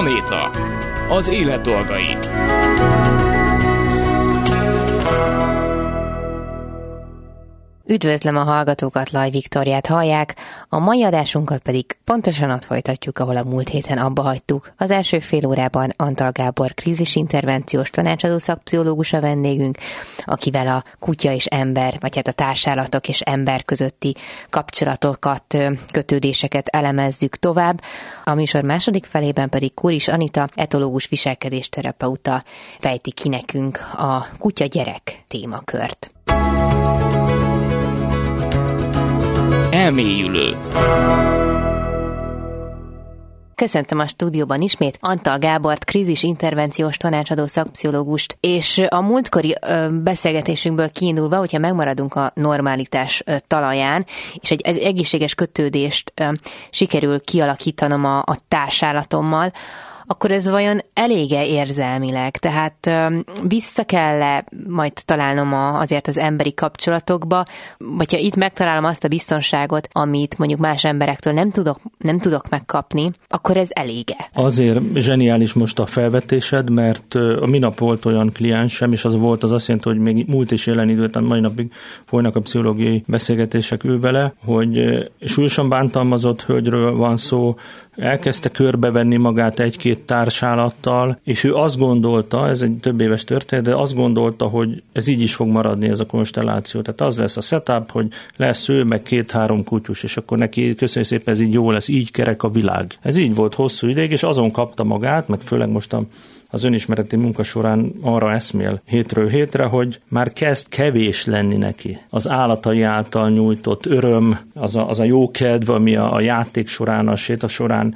Planéta. Az élet dolgai. Üdvözlöm a hallgatókat, Laj Viktoriát hallják, a mai adásunkat pedig pontosan ott folytatjuk, ahol a múlt héten abba hagytuk. Az első fél órában Antal Gábor krízisintervenciós tanácsadó szakpszichológus a vendégünk, akivel a kutya és ember, vagy hát a társállatok és ember közötti kapcsolatokat, kötődéseket elemezzük tovább. A műsor második felében pedig Kuris Anita, etológus viselkedésterapeuta fejti ki nekünk a kutya-gyerek témakört. Elmélyülő. Köszöntöm a stúdióban ismét Antal Gábort, krízis intervenciós tanácsadó szakpszichológust, és a múltkori beszélgetésünkből kiindulva, hogyha megmaradunk a normalitás talaján, és egy, egészséges kötődést sikerül kialakítanom a, a társállatommal, akkor ez vajon elége érzelmileg? Tehát vissza kell majd találnom a, azért az emberi kapcsolatokba, vagy ha itt megtalálom azt a biztonságot, amit mondjuk más emberektől nem tudok, nem tudok megkapni, akkor ez elége. Azért zseniális most a felvetésed, mert a minap volt olyan kliensem, és az volt az azt jelenti, hogy még múlt és jelen időt, mai napig folynak a pszichológiai beszélgetések ő vele, hogy súlyosan bántalmazott hölgyről van szó, elkezdte körbevenni magát egy-két társállattal, és ő azt gondolta, ez egy több éves történet, de azt gondolta, hogy ez így is fog maradni ez a konstelláció. Tehát az lesz a setup, hogy lesz ő, meg két-három kutyus, és akkor neki köszönjük szépen, ez így jó lesz, így kerek a világ. Ez így volt hosszú ideig, és azon kapta magát, meg főleg most a az önismereti munka során arra eszmél hétről hétre, hogy már kezd kevés lenni neki. Az állatai által nyújtott öröm, az a, az a jó kedv, ami a, a játék során, a séta során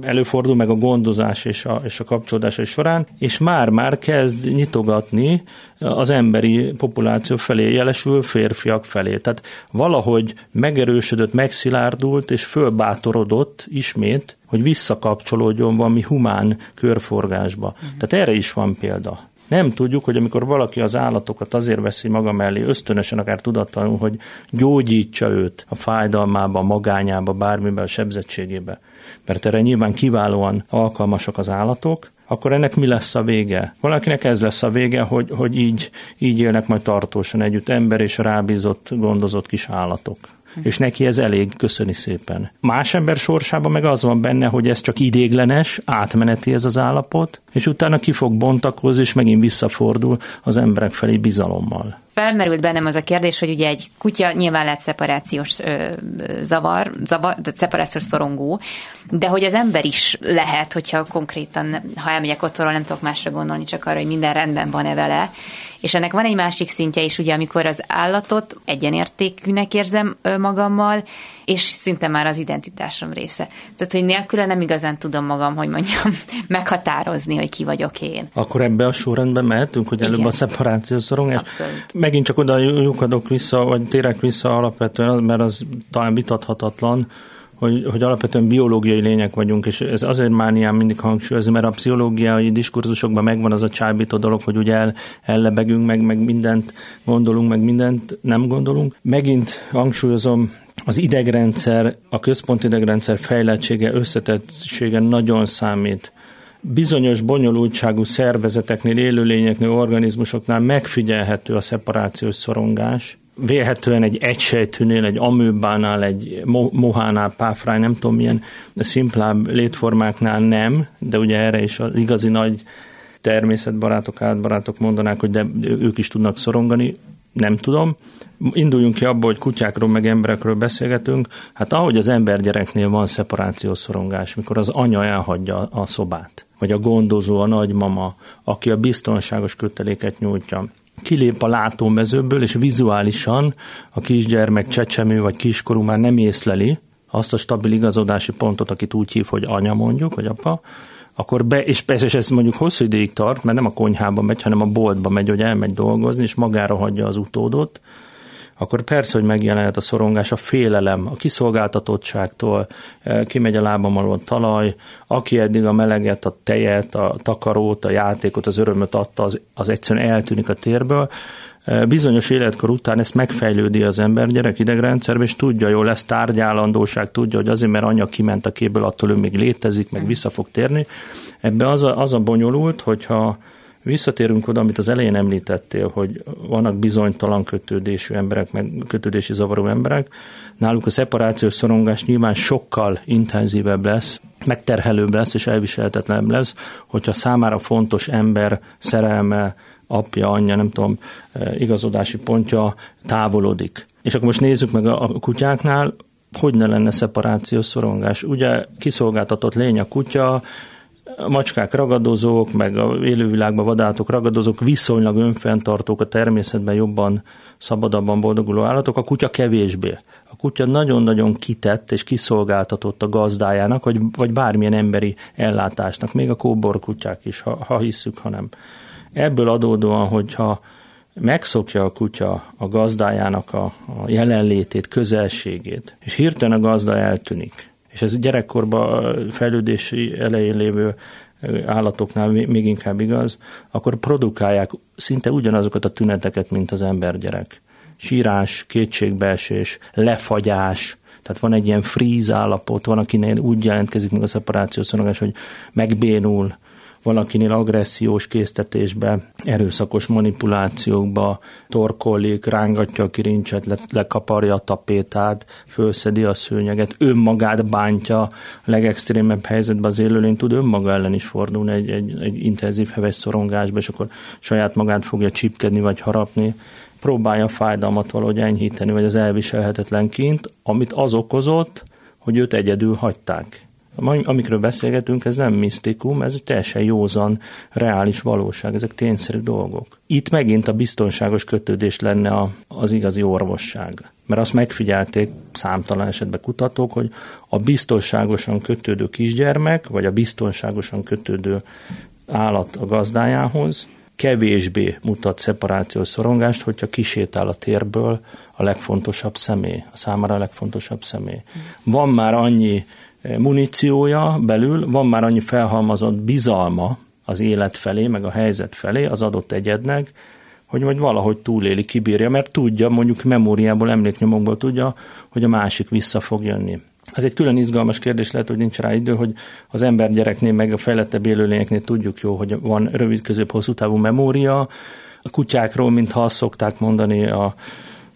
előfordul, meg a gondozás és a, és a kapcsolódás során, és már-már kezd nyitogatni az emberi populáció felé, jelesül férfiak felé. Tehát valahogy megerősödött, megszilárdult és fölbátorodott ismét, hogy visszakapcsolódjon valami humán körforgásba. Uh-huh. Tehát erre is van példa. Nem tudjuk, hogy amikor valaki az állatokat azért veszi maga mellé, ösztönösen, akár tudatlanul, hogy gyógyítsa őt a fájdalmába, a magányába, bármiben, a sebzettségébe. Mert erre nyilván kiválóan alkalmasak az állatok, akkor ennek mi lesz a vége? Valakinek ez lesz a vége, hogy, hogy így, így élnek majd tartósan együtt ember és rábízott, gondozott kis állatok és neki ez elég, köszöni szépen. Más ember sorsában meg az van benne, hogy ez csak idéglenes, átmeneti ez az állapot, és utána ki fog bontakozni, és megint visszafordul az emberek felé bizalommal felmerült bennem az a kérdés, hogy ugye egy kutya nyilván lehet szeparációs ö, zavar, zavar, szeparációs szorongó, de hogy az ember is lehet, hogyha konkrétan, ha elmegyek otthonról, nem tudok másra gondolni, csak arra, hogy minden rendben van-e vele. És ennek van egy másik szintje is, ugye, amikor az állatot egyenértékűnek érzem magammal, és szinte már az identitásom része. Tehát, hogy nélküle nem igazán tudom magam, hogy mondjam, meghatározni, hogy ki vagyok én. Akkor ebbe a sorrendben mehetünk, hogy előbb Igen. a szeparáció szorongás. Megint csak oda lyukadok vissza, vagy térek vissza alapvetően, mert az talán vitathatatlan, hogy, hogy alapvetően biológiai lények vagyunk, és ez azért mániám mindig hangsúlyozni, mert a pszichológiai diskurzusokban megvan az a csábító dolog, hogy ugye el, ellebegünk, meg, meg mindent gondolunk, meg mindent nem gondolunk. Megint hangsúlyozom, az idegrendszer, a központi idegrendszer fejlettsége, összetettsége nagyon számít. Bizonyos bonyolultságú szervezeteknél, élőlényeknél, organizmusoknál megfigyelhető a szeparációs szorongás, vélhetően egy egysejtűnél, egy amőbánál, egy mohánál, páfráj, nem tudom milyen szimplább létformáknál nem, de ugye erre is az igazi nagy természetbarátok, átbarátok mondanák, hogy de ők is tudnak szorongani, nem tudom. Induljunk ki abból, hogy kutyákról meg emberekről beszélgetünk. Hát ahogy az embergyereknél van szeparációs szorongás, mikor az anya elhagyja a szobát, vagy a gondozó, a nagymama, aki a biztonságos köteléket nyújtja, kilép a látómezőből, és vizuálisan a kisgyermek csecsemő vagy kiskorú már nem észleli azt a stabil igazodási pontot, akit úgy hív, hogy anya mondjuk, vagy apa, akkor be, és persze és ez mondjuk hosszú ideig tart, mert nem a konyhába megy, hanem a boltba megy, hogy elmegy dolgozni, és magára hagyja az utódot, akkor persze, hogy megjelenhet a szorongás, a félelem, a kiszolgáltatottságtól, eh, kimegy a lábam alól talaj, aki eddig a meleget, a tejet, a takarót, a játékot, az örömöt adta, az, az egyszerűen eltűnik a térből. bizonyos életkor után ezt megfejlődi az ember gyerek idegrendszerbe, és tudja, jól lesz tárgyállandóság, tudja, hogy azért, mert anya kiment a képből, attól ő még létezik, meg vissza fog térni. Ebbe az a, az a bonyolult, hogyha Visszatérünk oda, amit az elején említettél, hogy vannak bizonytalan kötődésű emberek, meg kötődési zavaró emberek. Náluk a szeparációs szorongás nyilván sokkal intenzívebb lesz, megterhelőbb lesz és elviselhetetlenebb lesz, hogyha számára fontos ember szerelme, apja, anyja, nem tudom, eh, igazodási pontja távolodik. És akkor most nézzük meg a kutyáknál, hogy ne lenne szeparációs szorongás. Ugye kiszolgáltatott lény a kutya, macskák ragadozók, meg a élővilágban vadállatok ragadozók viszonylag önfenntartók, a természetben jobban, szabadabban boldoguló állatok, a kutya kevésbé. A kutya nagyon-nagyon kitett és kiszolgáltatott a gazdájának, vagy, vagy bármilyen emberi ellátásnak, még a kóbor kutyák is, ha, ha hisszük, hanem. Ebből adódóan, hogyha megszokja a kutya a gazdájának a, a jelenlétét, közelségét, és hirtelen a gazda eltűnik, és ez gyerekkorban fejlődési elején lévő állatoknál még inkább igaz, akkor produkálják szinte ugyanazokat a tüneteket, mint az embergyerek. Sírás, kétségbeesés, lefagyás, tehát van egy ilyen fríz állapot, van, akinél úgy jelentkezik meg a szeparációs hogy megbénul, valakinél agressziós késztetésbe, erőszakos manipulációkba torkolik, rángatja a kirincset, le, lekaparja a tapétát, fölszedi a szőnyeget, önmagát bántja, a legextrémebb helyzetben az élőlény tud önmaga ellen is fordulni egy, egy, egy intenzív heves szorongásba, és akkor saját magát fogja csipkedni vagy harapni, próbálja a fájdalmat valahogy enyhíteni, vagy az elviselhetetlen kint, amit az okozott, hogy őt egyedül hagyták amikről beszélgetünk, ez nem misztikum, ez egy teljesen józan, reális valóság, ezek tényszerű dolgok. Itt megint a biztonságos kötődés lenne az igazi orvosság. Mert azt megfigyelték számtalan esetben kutatók, hogy a biztonságosan kötődő kisgyermek, vagy a biztonságosan kötődő állat a gazdájához kevésbé mutat szeparációs szorongást, hogyha kisétál a térből a legfontosabb személy, a számára a legfontosabb személy. Van már annyi muníciója belül, van már annyi felhalmazott bizalma az élet felé, meg a helyzet felé az adott egyednek, hogy majd valahogy túléli, kibírja, mert tudja, mondjuk memóriából, emléknyomokból tudja, hogy a másik vissza fog jönni. Ez egy külön izgalmas kérdés, lehet, hogy nincs rá idő, hogy az ember gyereknél, meg a fejlettebb élőlényeknél tudjuk jó, hogy van rövid, közép, hosszú távú memória. A kutyákról, mintha azt szokták mondani, a,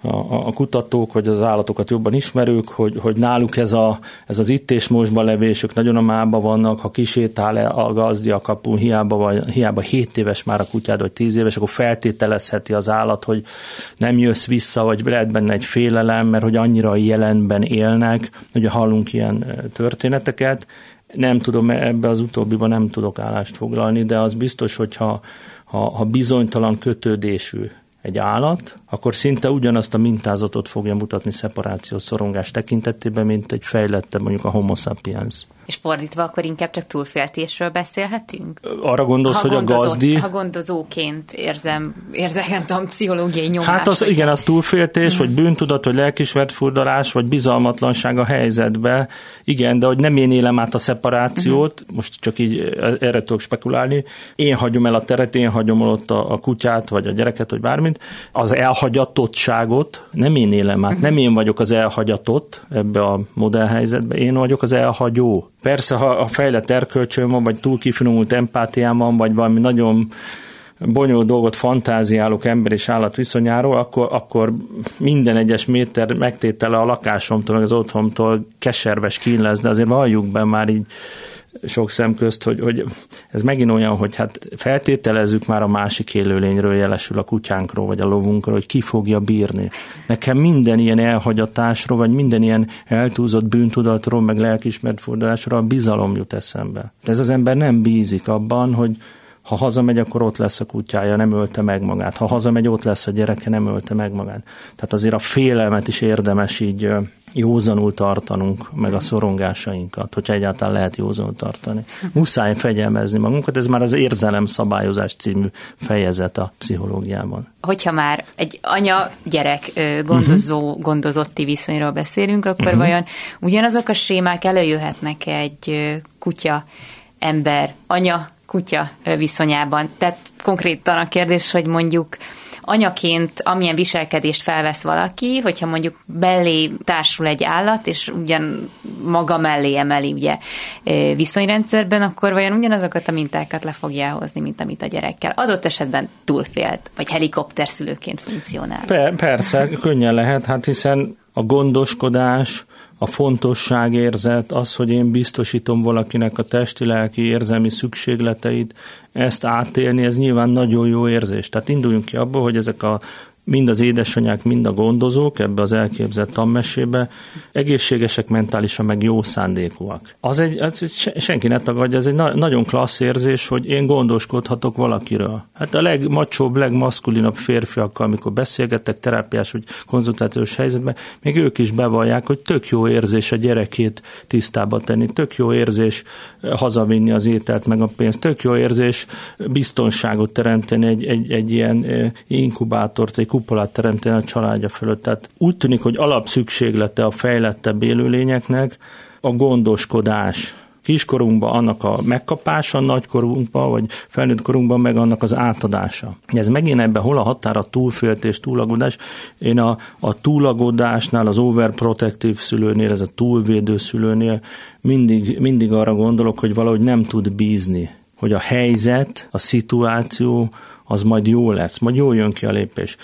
a, a kutatók, vagy az állatokat jobban ismerők, hogy, hogy náluk ez, a, ez az itt és mostban levésük nagyon a mába vannak, ha kisétál -e a gazdi a kapun, hiába, vagy, hiába 7 éves már a kutyád, vagy 10 éves, akkor feltételezheti az állat, hogy nem jössz vissza, vagy lehet benne egy félelem, mert hogy annyira a jelenben élnek, hogy hallunk ilyen történeteket. Nem tudom, ebbe az utóbbiban nem tudok állást foglalni, de az biztos, hogyha ha, ha bizonytalan kötődésű egy állat, akkor szinte ugyanazt a mintázatot fogja mutatni szeparáció szorongás tekintetében, mint egy fejlettebb mondjuk a homo sapiens. És fordítva, akkor inkább csak túlféltésről beszélhetünk? Arra gondolsz, ha hogy a gazdi... Ha gondozóként érzem, érzem, pszichológiai nyomást. Hát az, igen, az túlféltés, mm. vagy bűntudat, vagy lelkismert furdalás, vagy bizalmatlanság a helyzetbe. Igen, de hogy nem én élem át a szeparációt, mm. most csak így erre tudok spekulálni, én hagyom el a teret, én hagyom ott a, a kutyát, vagy a gyereket, vagy bármit, az elhagyatottságot nem én élem át, mm. nem én vagyok az elhagyatott ebbe a modellhelyzetbe, én vagyok az elhagyó. Persze, ha a fejlett erkölcsön van, vagy túl kifinomult empátiám van, vagy valami nagyon bonyolult dolgot fantáziálok ember és állat viszonyáról, akkor, akkor minden egyes méter megtétele a lakásomtól, meg az otthomtól keserves kín lesz, de azért valljuk be már így sok szem közt, hogy, hogy ez megint olyan, hogy hát feltételezzük már a másik élőlényről, jelesül a kutyánkról, vagy a lovunkról, hogy ki fogja bírni. Nekem minden ilyen elhagyatásról, vagy minden ilyen eltúzott bűntudatról, meg lelkismert fordulásról a bizalom jut eszembe. De ez az ember nem bízik abban, hogy ha hazamegy, akkor ott lesz a kutyája, nem ölte meg magát. Ha hazamegy, ott lesz a gyereke, nem ölte meg magát. Tehát azért a félelmet is érdemes így józanul tartanunk, meg a szorongásainkat, hogyha egyáltalán lehet józanul tartani. Muszáj fegyelmezni magunkat, ez már az érzelem szabályozás című fejezet a pszichológiában. Hogyha már egy anya-gyerek gondozó, uh-huh. gondozotti viszonyról beszélünk, akkor uh-huh. vajon ugyanazok a sémák előjöhetnek egy kutya, ember, anya, kutya viszonyában. Tehát konkrétan a kérdés, hogy mondjuk anyaként amilyen viselkedést felvesz valaki, hogyha mondjuk belé társul egy állat, és ugyan maga mellé emeli ugye viszonyrendszerben, akkor vajon ugyanazokat a mintákat le fogja hozni, mint amit a gyerekkel. Adott esetben túlfélt, vagy helikopter szülőként funkcionál. Per, persze, könnyen lehet, hát hiszen a gondoskodás, a fontosságérzet, az, hogy én biztosítom valakinek a testi-lelki érzelmi szükségleteit, ezt átélni, ez nyilván nagyon jó érzés. Tehát induljunk ki abból, hogy ezek a mind az édesanyák, mind a gondozók ebbe az elképzelt tanmesébe egészségesek mentálisan, meg jó szándékúak. Az egy, az senki ne tagadja, ez egy na- nagyon klassz érzés, hogy én gondoskodhatok valakiről. Hát a legmacsóbb, legmaszkulinabb férfiakkal, amikor beszélgetek terápiás vagy konzultációs helyzetben, még ők is bevallják, hogy tök jó érzés a gyerekét tisztába tenni, tök jó érzés hazavinni az ételt, meg a pénzt, tök jó érzés biztonságot teremteni egy, egy, egy ilyen eh, inkubátort, egy kupolát teremteni a családja fölött. Tehát úgy tűnik, hogy alapszükséglete a fejlettebb élőlényeknek a gondoskodás. Kiskorunkban annak a megkapása, nagykorunkban, vagy felnőtt korunkban meg annak az átadása. Ez megint ebben hol a határa túlféltés, túlagodás. Én a, a túlagodásnál, az overprotective szülőnél, ez a túlvédő szülőnél mindig, mindig arra gondolok, hogy valahogy nem tud bízni hogy a helyzet, a szituáció az majd jó lesz, majd jól jön ki a lépés.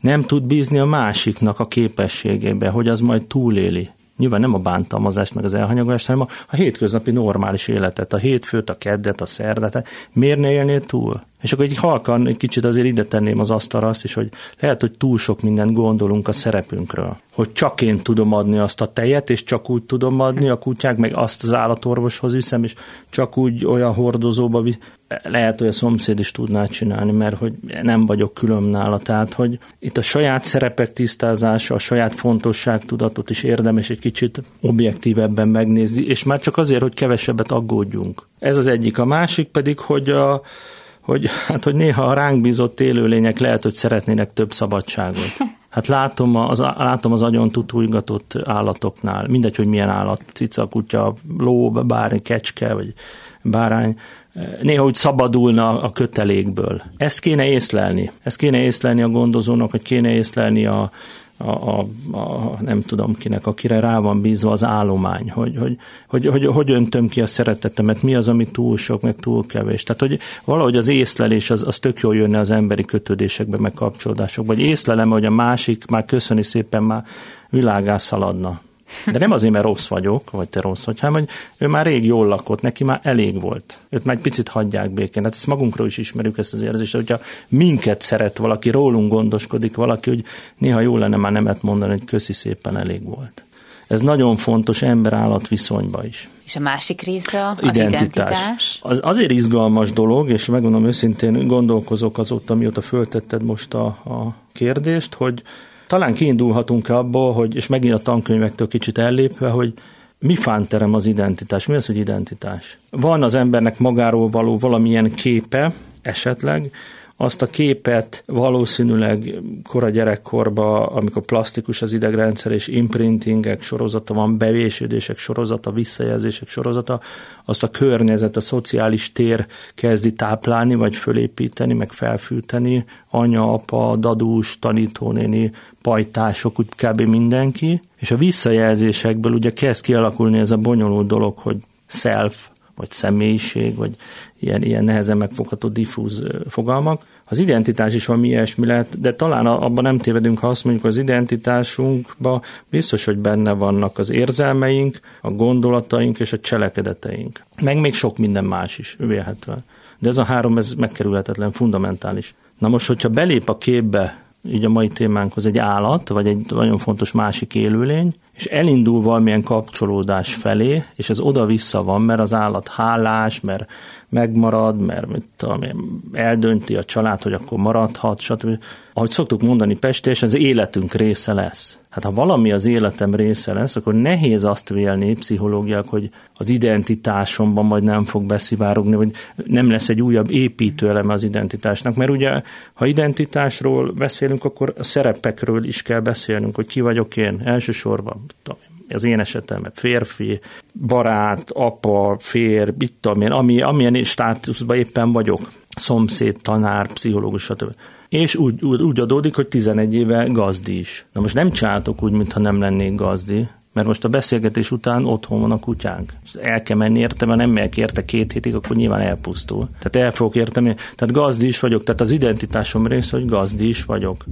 Nem tud bízni a másiknak a képességébe, hogy az majd túléli. Nyilván nem a bántalmazást, meg az elhanyagolást, hanem a, a hétköznapi normális életet, a hétfőt, a keddet, a szerdát. Miért ne élnél túl? És akkor egy halkan egy kicsit azért ide tenném az asztalra azt is, hogy lehet, hogy túl sok mindent gondolunk a szerepünkről. Hogy csak én tudom adni azt a tejet, és csak úgy tudom adni a kutyák, meg azt az állatorvoshoz viszem, és csak úgy olyan hordozóba visz. Lehet, hogy a szomszéd is tudná csinálni, mert hogy nem vagyok külön nála. Tehát, hogy itt a saját szerepek tisztázása, a saját fontosságtudatot is érdemes egy kicsit objektívebben megnézni, és már csak azért, hogy kevesebbet aggódjunk. Ez az egyik. A másik pedig, hogy a, hogy, hát, hogy néha a ránk bízott élőlények lehet, hogy szeretnének több szabadságot. Hát látom az, látom az agyon tutújgatott állatoknál, mindegy, hogy milyen állat, cica, kutya, ló, bárny, kecske, vagy bárány, néha úgy szabadulna a kötelékből. Ezt kéne észlelni. Ezt kéne észlelni a gondozónak, hogy kéne észlelni a, a, a, a, nem tudom kinek, akire rá van bízva az állomány, hogy hogy, hogy, hogy, hogy öntöm ki a szeretetemet, mi az, ami túl sok, meg túl kevés. Tehát, hogy valahogy az észlelés az, az tök jól jönne az emberi kötődésekbe, meg kapcsolódásokba. Vagy észlelem, hogy a másik már köszöni szépen, már világá szaladna. De nem azért, mert rossz vagyok, vagy te rossz vagy, hanem hogy ő már rég jól lakott, neki már elég volt. Őt már egy picit hagyják békén. Hát ezt magunkról is ismerjük ezt az érzést, hogyha minket szeret valaki, rólunk gondoskodik valaki, hogy néha jó lenne már nemet mondani, hogy köszi szépen elég volt. Ez nagyon fontos ember-állat viszonyba is. És a másik része az identitás. identitás. Az azért izgalmas dolog, és megmondom őszintén, gondolkozok azóta, mióta föltetted most a, a kérdést, hogy talán kiindulhatunk abból, hogy, és megint a tankönyvektől kicsit ellépve, hogy mi fánterem az identitás? Mi az, hogy identitás? Van az embernek magáról való valamilyen képe, esetleg, azt a képet valószínűleg kora gyerekkorba, amikor plastikus az idegrendszer és imprintingek sorozata van, bevésődések sorozata, visszajelzések sorozata, azt a környezet, a szociális tér kezdi táplálni, vagy fölépíteni, meg felfűteni, anya, apa, dadús, tanítónéni, pajtások, úgy kb. mindenki, és a visszajelzésekből ugye kezd kialakulni ez a bonyolult dolog, hogy self, vagy személyiség, vagy ilyen, ilyen nehezen megfogható diffúz fogalmak. Az identitás is valami ilyesmi lehet, de talán abban nem tévedünk, ha azt mondjuk, az identitásunkban biztos, hogy benne vannak az érzelmeink, a gondolataink és a cselekedeteink. Meg még sok minden más is, vélhetően. De ez a három, ez megkerülhetetlen, fundamentális. Na most, hogyha belép a képbe így a mai témánkhoz egy állat, vagy egy nagyon fontos másik élőlény, és elindul valamilyen kapcsolódás felé, és ez oda-vissza van, mert az állat hálás, mert megmarad, mert mit tudom eldönti a család, hogy akkor maradhat, stb. Ahogy szoktuk mondani Pestés, az életünk része lesz. Hát ha valami az életem része lesz, akkor nehéz azt vélni pszichológiák, hogy az identitásomban majd nem fog beszivárogni, vagy nem lesz egy újabb építőeleme az identitásnak. Mert ugye, ha identitásról beszélünk, akkor a szerepekről is kell beszélnünk, hogy ki vagyok én elsősorban. Az én esetemben férfi, barát, apa, fér, mit tudom én, ami, amilyen státuszban éppen vagyok, szomszéd, tanár, pszichológus, stb. És úgy, úgy, úgy adódik, hogy 11 éve gazdi is. Na most nem csináltok úgy, mintha nem lennék gazdi, mert most a beszélgetés után otthon van a kutyánk. El kell menni érte, mert nem megyek érte két hétig, akkor nyilván elpusztul. Tehát el fogok érteni. Tehát gazdi is vagyok, tehát az identitásom része, hogy gazdi is vagyok.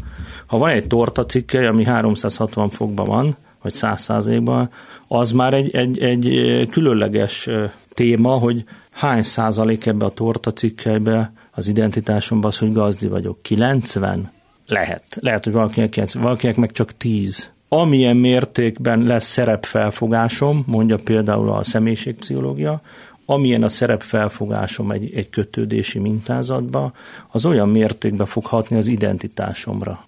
Ha van egy torta cikke, ami 360 fokban van, vagy 100 százalékban, az már egy, egy, egy különleges téma, hogy hány százalék ebbe a torta cikkelybe az identitásomban az, hogy gazdi vagyok. 90? Lehet. Lehet, hogy valakinek 90, valakinek meg csak 10 amilyen mértékben lesz szerepfelfogásom, mondja például a személyiségpszichológia, amilyen a szerepfelfogásom egy, egy kötődési mintázatba, az olyan mértékben fog hatni az identitásomra.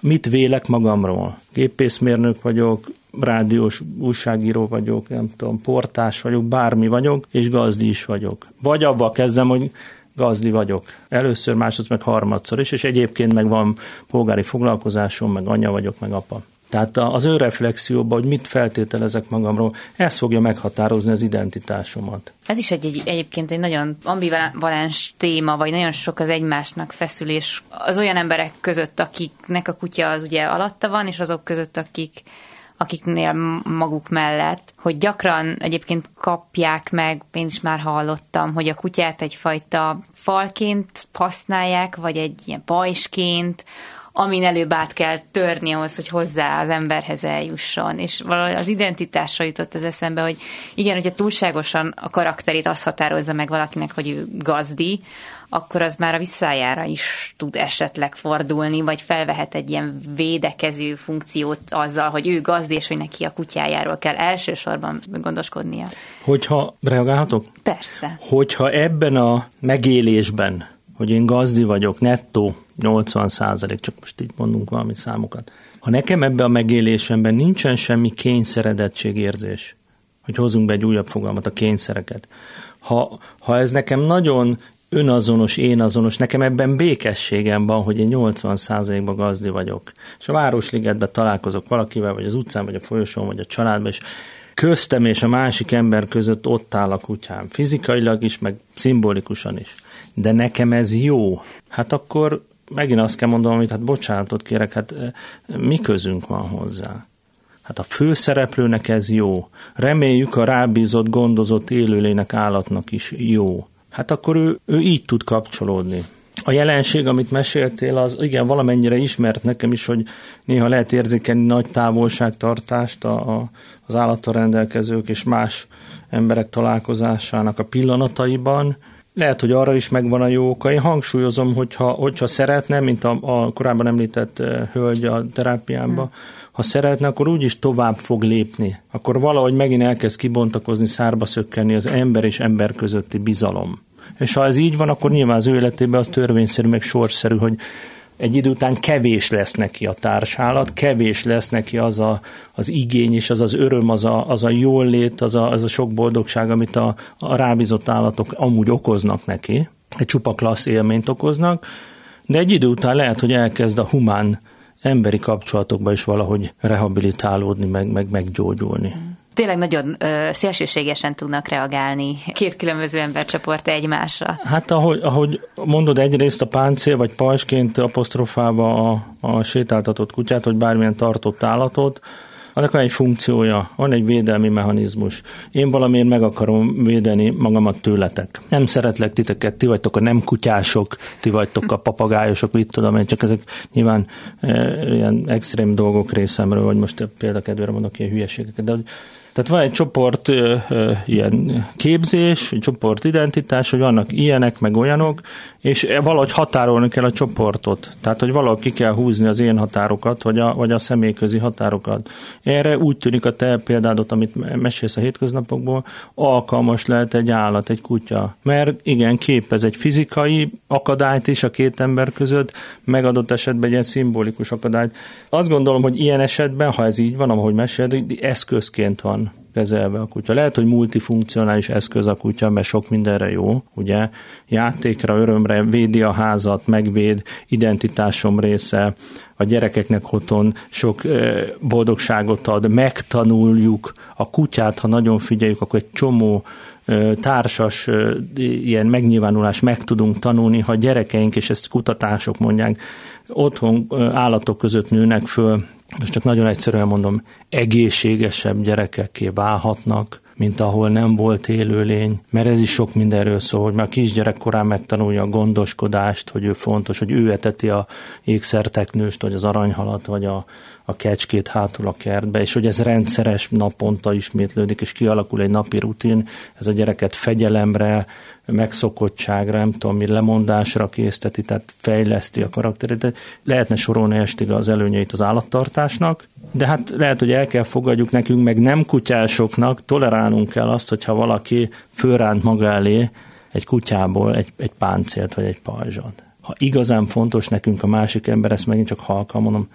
Mit vélek magamról? Gépészmérnök vagyok, rádiós újságíró vagyok, nem tudom, portás vagyok, bármi vagyok, és gazdi is vagyok. Vagy abba kezdem, hogy gazdi vagyok. Először, másodszor, meg harmadszor is, és egyébként meg van polgári foglalkozásom, meg anya vagyok, meg apa. Tehát az önreflexióban, hogy mit feltételezek magamról, ez fogja meghatározni az identitásomat. Ez is egy, egy, egyébként egy nagyon ambivalens téma, vagy nagyon sok az egymásnak feszülés az olyan emberek között, akiknek a kutya az ugye alatta van, és azok között, akik akiknél maguk mellett, hogy gyakran egyébként kapják meg, én is már hallottam, hogy a kutyát egyfajta falként használják, vagy egy ilyen pajsként, amin előbb át kell törni ahhoz, hogy hozzá az emberhez eljusson. És valahogy az identitásra jutott az eszembe, hogy igen, hogyha túlságosan a karakterét az határozza meg valakinek, hogy ő gazdi, akkor az már a visszájára is tud esetleg fordulni, vagy felvehet egy ilyen védekező funkciót azzal, hogy ő gazdi, és hogy neki a kutyájáról kell elsősorban gondoskodnia. Hogyha reagálhatok? Persze. Hogyha ebben a megélésben, hogy én gazdi vagyok, nettó, 80 százalék, csak most így mondunk valami számokat. Ha nekem ebbe a megélésemben nincsen semmi kényszeredettségérzés, hogy hozunk be egy újabb fogalmat, a kényszereket, ha, ha ez nekem nagyon önazonos, én azonos, nekem ebben békességem van, hogy én 80%-ban gazdi vagyok. És a Városligetben találkozok valakivel, vagy az utcán, vagy a folyosón, vagy a családban, és köztem és a másik ember között ott áll a kutyám. Fizikailag is, meg szimbolikusan is. De nekem ez jó. Hát akkor megint azt kell mondanom, hogy hát bocsánatot kérek, hát eh, mi közünk van hozzá? Hát a főszereplőnek ez jó. Reméljük a rábízott, gondozott élőlének állatnak is jó. Hát akkor ő, ő így tud kapcsolódni. A jelenség, amit meséltél, az igen, valamennyire ismert nekem is, hogy néha lehet érzékeni nagy távolságtartást a, a, az állattal rendelkezők és más emberek találkozásának a pillanataiban, lehet, hogy arra is megvan a jó oka. Én hangsúlyozom, hogyha, hogyha szeretne, mint a, a korábban említett eh, hölgy a terápiámba, hmm. ha szeretne, akkor úgyis tovább fog lépni. Akkor valahogy megint elkezd kibontakozni, szárba szökkenni az ember és ember közötti bizalom. És ha ez így van, akkor nyilván az ő életében az törvényszerű, meg sorszerű, hogy egy idő után kevés lesz neki a társálat, kevés lesz neki az a, az igény és az az öröm, az a, az a jól lét, az a, az a sok boldogság, amit a, a rábízott állatok amúgy okoznak neki, egy csupa klassz élményt okoznak, de egy idő után lehet, hogy elkezd a humán emberi kapcsolatokba is valahogy rehabilitálódni, meg, meg meggyógyulni. Mm tényleg nagyon ö, szélsőségesen tudnak reagálni két különböző embercsoport egymásra. Hát ahogy, ahogy mondod, egyrészt a páncél vagy pajsként apostrofálva a, a sétáltatott kutyát, vagy bármilyen tartott állatot, annak van egy funkciója, van egy védelmi mechanizmus. Én valamiért meg akarom védeni magamat tőletek. Nem szeretlek titeket, ti vagytok a nem kutyások, ti vagytok a papagájosok, mit tudom én, csak ezek nyilván e, ilyen extrém dolgok részemről, vagy most példakedvére mondok ilyen hülyeségeket, de tehát van egy csoport ö, ö, ilyen képzés, egy csoport identitás, hogy vannak ilyenek, meg olyanok, és valahogy határolni kell a csoportot. Tehát, hogy valahogy ki kell húzni az én határokat, vagy a, vagy a személyközi határokat. Erre úgy tűnik a te példádot, amit mesélsz a hétköznapokból, alkalmas lehet egy állat, egy kutya. Mert igen, képez egy fizikai akadályt is a két ember között, megadott esetben egy ilyen szimbolikus akadályt. Azt gondolom, hogy ilyen esetben, ha ez így van, ahogy meséled, eszközként van kezelve a kutya. Lehet, hogy multifunkcionális eszköz a kutya, mert sok mindenre jó, ugye? Játékra, örömre védi a házat, megvéd, identitásom része, a gyerekeknek otthon sok boldogságot ad, megtanuljuk a kutyát, ha nagyon figyeljük, akkor egy csomó társas ilyen megnyilvánulás meg tudunk tanulni, ha gyerekeink, és ezt kutatások mondják, otthon állatok között nőnek föl, most csak nagyon egyszerűen mondom, egészségesebb gyerekekké válhatnak, mint ahol nem volt élőlény, mert ez is sok mindenről szól, hogy már kisgyerek korán megtanulja a gondoskodást, hogy ő fontos, hogy ő eteti a ékszerteknőst, vagy az aranyhalat, vagy a, a kecskét hátul a kertbe, és hogy ez rendszeres naponta ismétlődik, és kialakul egy napi rutin, ez a gyereket fegyelemre, megszokottságra, nem tudom mi, lemondásra készteti, tehát fejleszti a karakterét. Lehetne sorolni estig az előnyeit az állattartásnak, de hát lehet, hogy el kell fogadjuk nekünk, meg nem kutyásoknak, tolerálnunk kell azt, hogyha valaki fölránt maga elé egy kutyából egy, egy páncélt vagy egy pajzsot. Ha igazán fontos nekünk a másik ember, ezt megint csak halkan mondom,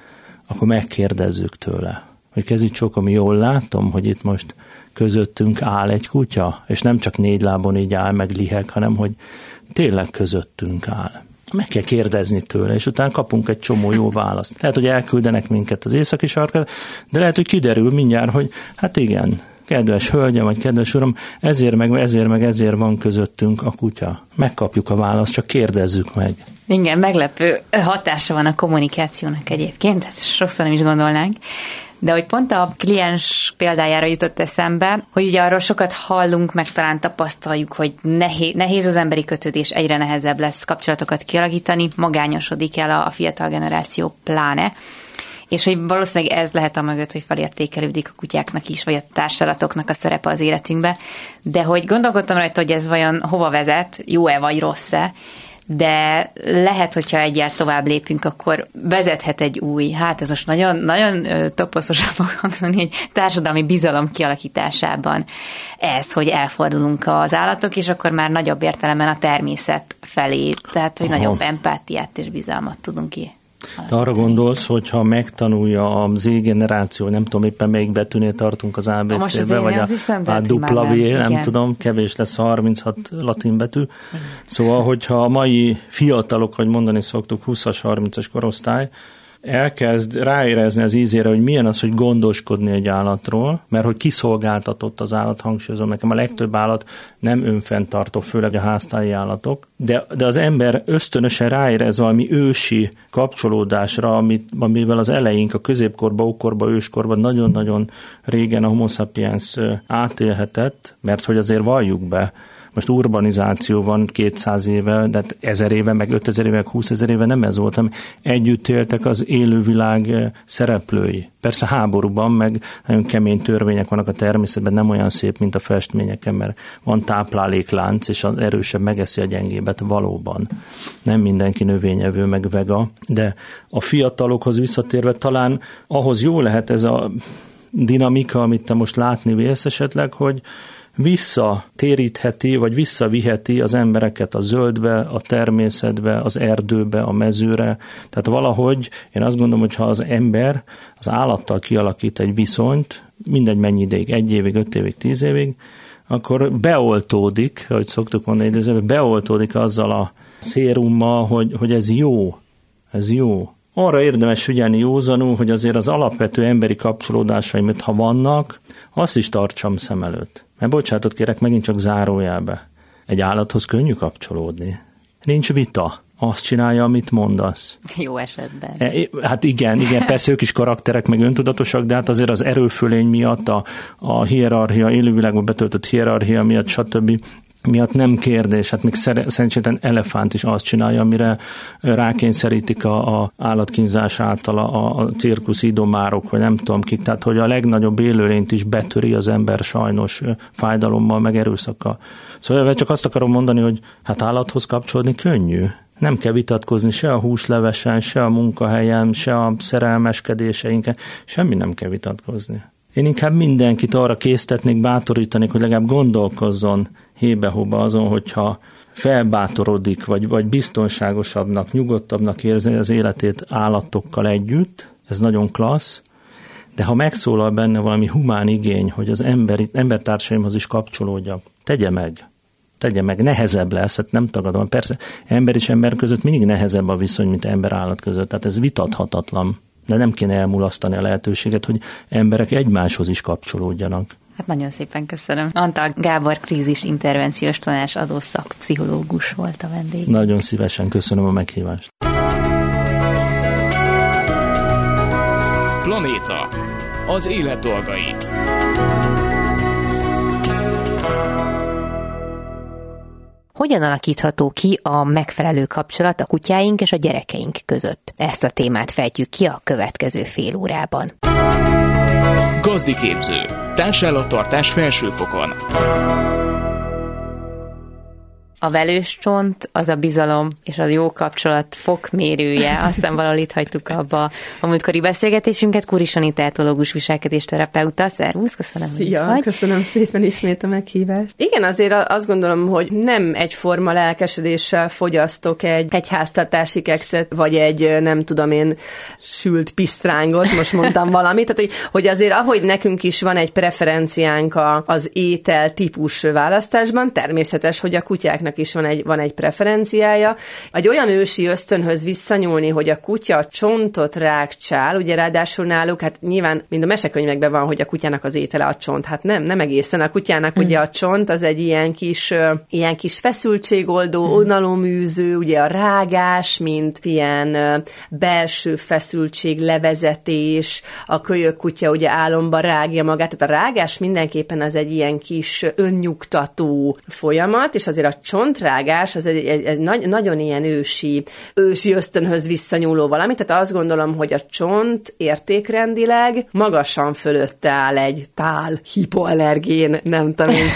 akkor megkérdezzük tőle, hogy kezit csókom, jól látom, hogy itt most közöttünk áll egy kutya, és nem csak négy lábon így áll, meg liheg, hanem hogy tényleg közöttünk áll. Meg kell kérdezni tőle, és utána kapunk egy csomó jó választ. Lehet, hogy elküldenek minket az északi sarkra, de lehet, hogy kiderül mindjárt, hogy hát igen, kedves hölgyem, vagy kedves uram, ezért meg, ezért meg, ezért van közöttünk a kutya. Megkapjuk a választ, csak kérdezzük meg. Igen, meglepő hatása van a kommunikációnak egyébként, ezt sokszor nem is gondolnánk. De hogy pont a kliens példájára jutott eszembe, hogy ugye arról sokat hallunk, meg talán tapasztaljuk, hogy nehéz, nehéz az emberi kötődés, egyre nehezebb lesz kapcsolatokat kialakítani, magányosodik el a, a fiatal generáció pláne és hogy valószínűleg ez lehet a mögött, hogy felértékelődik a kutyáknak is, vagy a társadalmatoknak a szerepe az életünkbe, de hogy gondolkodtam rajta, hogy ez vajon hova vezet, jó-e vagy rossz-e, de lehet, hogyha egyáltalán tovább lépünk, akkor vezethet egy új, hát ez most nagyon, nagyon toposzosan fog hangzani, egy társadalmi bizalom kialakításában ez, hogy elfordulunk az állatok, és akkor már nagyobb értelemben a természet felé, tehát hogy Aha. nagyobb empátiát és bizalmat tudunk ki te arra gondolsz, hogyha megtanulja a Z generáció, nem tudom éppen melyik betűnél tartunk az ABC-be, vagy a, a dupla V, nem tudom, kevés lesz 36 latin betű. Igen. Szóval, hogyha a mai fiatalok, hogy mondani szoktuk, 20-as, 30-as korosztály, elkezd ráérezni az ízére, hogy milyen az, hogy gondoskodni egy állatról, mert hogy kiszolgáltatott az állat, hangsúlyozom nekem, a legtöbb állat nem önfenntartó, főleg a háztáji állatok, de, de az ember ösztönösen ráérez valami ősi kapcsolódásra, amit, amivel az eleink a középkorba, ókorba, őskorba nagyon-nagyon régen a homo sapiens átélhetett, mert hogy azért valljuk be, most urbanizáció van 200 éve, de hát ezer éve, meg 5000 éve, meg 20 ezer éve nem ez volt, hanem együtt éltek az élővilág eh, szereplői. Persze háborúban, meg nagyon kemény törvények vannak a természetben, nem olyan szép, mint a festményeken, mert van tápláléklánc, és az erősebb megeszi a gyengébet valóban. Nem mindenki növényevő, meg vega, de a fiatalokhoz visszatérve talán ahhoz jó lehet ez a dinamika, amit te most látni vélsz esetleg, hogy visszatérítheti, vagy visszaviheti az embereket a zöldbe, a természetbe, az erdőbe, a mezőre. Tehát valahogy én azt gondolom, hogy ha az ember az állattal kialakít egy viszonyt, mindegy mennyi ideig, egy évig, öt évig, tíz évig, akkor beoltódik, ahogy szoktuk mondani, de beoltódik azzal a szérummal, hogy, hogy ez jó, ez jó. Arra érdemes figyelni józanul, hogy azért az alapvető emberi kapcsolódásaim, ha vannak, azt is tartsam szem előtt. Mert bocsátot kérek, megint csak zárójelbe. Egy állathoz könnyű kapcsolódni. Nincs vita. Azt csinálja, amit mondasz. Jó esetben. E, hát igen, igen, persze ők is karakterek, meg öntudatosak, de hát azért az erőfölény miatt, a, a hierarchia, élővilágban betöltött hierarchia miatt, stb miatt nem kérdés, hát még szerencsétlen elefánt is azt csinálja, amire rákényszerítik a, a állatkínzás által a, a cirkusz idomárok, vagy nem tudom kik, tehát hogy a legnagyobb élőlényt is betöri az ember sajnos fájdalommal, meg erőszakkal. Szóval csak azt akarom mondani, hogy hát állathoz kapcsolódni könnyű. Nem kell vitatkozni se a húslevesen, se a munkahelyen, se a szerelmeskedéseinken, semmi nem kell vitatkozni. Én inkább mindenkit arra késztetnék, bátorítanék, hogy legalább gondolkozzon hébe-hóba azon, hogyha felbátorodik, vagy, vagy biztonságosabbnak, nyugodtabbnak érzi az életét állatokkal együtt, ez nagyon klassz, de ha megszólal benne valami humán igény, hogy az emberi, embertársaimhoz is kapcsolódjak, tegye meg tegye meg, nehezebb lesz, hát nem tagadom. Persze ember és ember között mindig nehezebb a viszony, mint ember-állat között, tehát ez vitathatatlan. De nem kéne elmulasztani a lehetőséget, hogy emberek egymáshoz is kapcsolódjanak. Hát nagyon szépen köszönöm. Antal Gábor krízis intervenciós tanács adó szakpszichológus volt a vendég. Nagyon szívesen köszönöm a meghívást. Planéta. Az élet dolgai. Hogyan alakítható ki a megfelelő kapcsolat a kutyáink és a gyerekeink között? Ezt a témát fejtjük ki a következő fél órában. Gazdi képző. Társállattartás felsőfokon. A velős csont, az a bizalom és a jó kapcsolat fokmérője. Aztán valahol itt hagytuk abba a múltkori beszélgetésünket. Kúris Anitátológus viselkedésterapeuta. Szervusz, köszönöm, hogy ja, vagy. köszönöm szépen ismét a meghívást. Igen, azért azt gondolom, hogy nem egyforma lelkesedéssel fogyasztok egy, egy háztartási kekszet, vagy egy, nem tudom én, sült pisztrángot, most mondtam valamit, tehát hogy, hogy azért ahogy nekünk is van egy preferenciánk a, az étel típus választásban, természetes, hogy a kutyáknak kutyának is van egy, van egy preferenciája. Egy olyan ősi ösztönhöz visszanyúlni, hogy a kutya csontot rákcsál, ugye ráadásul náluk, hát nyilván mind a mesekönyvekben van, hogy a kutyának az étele a csont. Hát nem, nem egészen. A kutyának mm. ugye a csont az egy ilyen kis, ilyen kis feszültségoldó, mm. unaloműző, ugye a rágás, mint ilyen belső feszültség, levezetés, a kölyök kutya ugye álomba rágja magát, tehát a rágás mindenképpen az egy ilyen kis önnyugtató folyamat, és azért a csont csontrágás az egy, egy, egy nagy, nagyon ilyen ősi, ősi ösztönhöz visszanyúló valami, tehát azt gondolom, hogy a csont értékrendileg magasan fölötte áll egy tál hipoallergén, nem tudom én,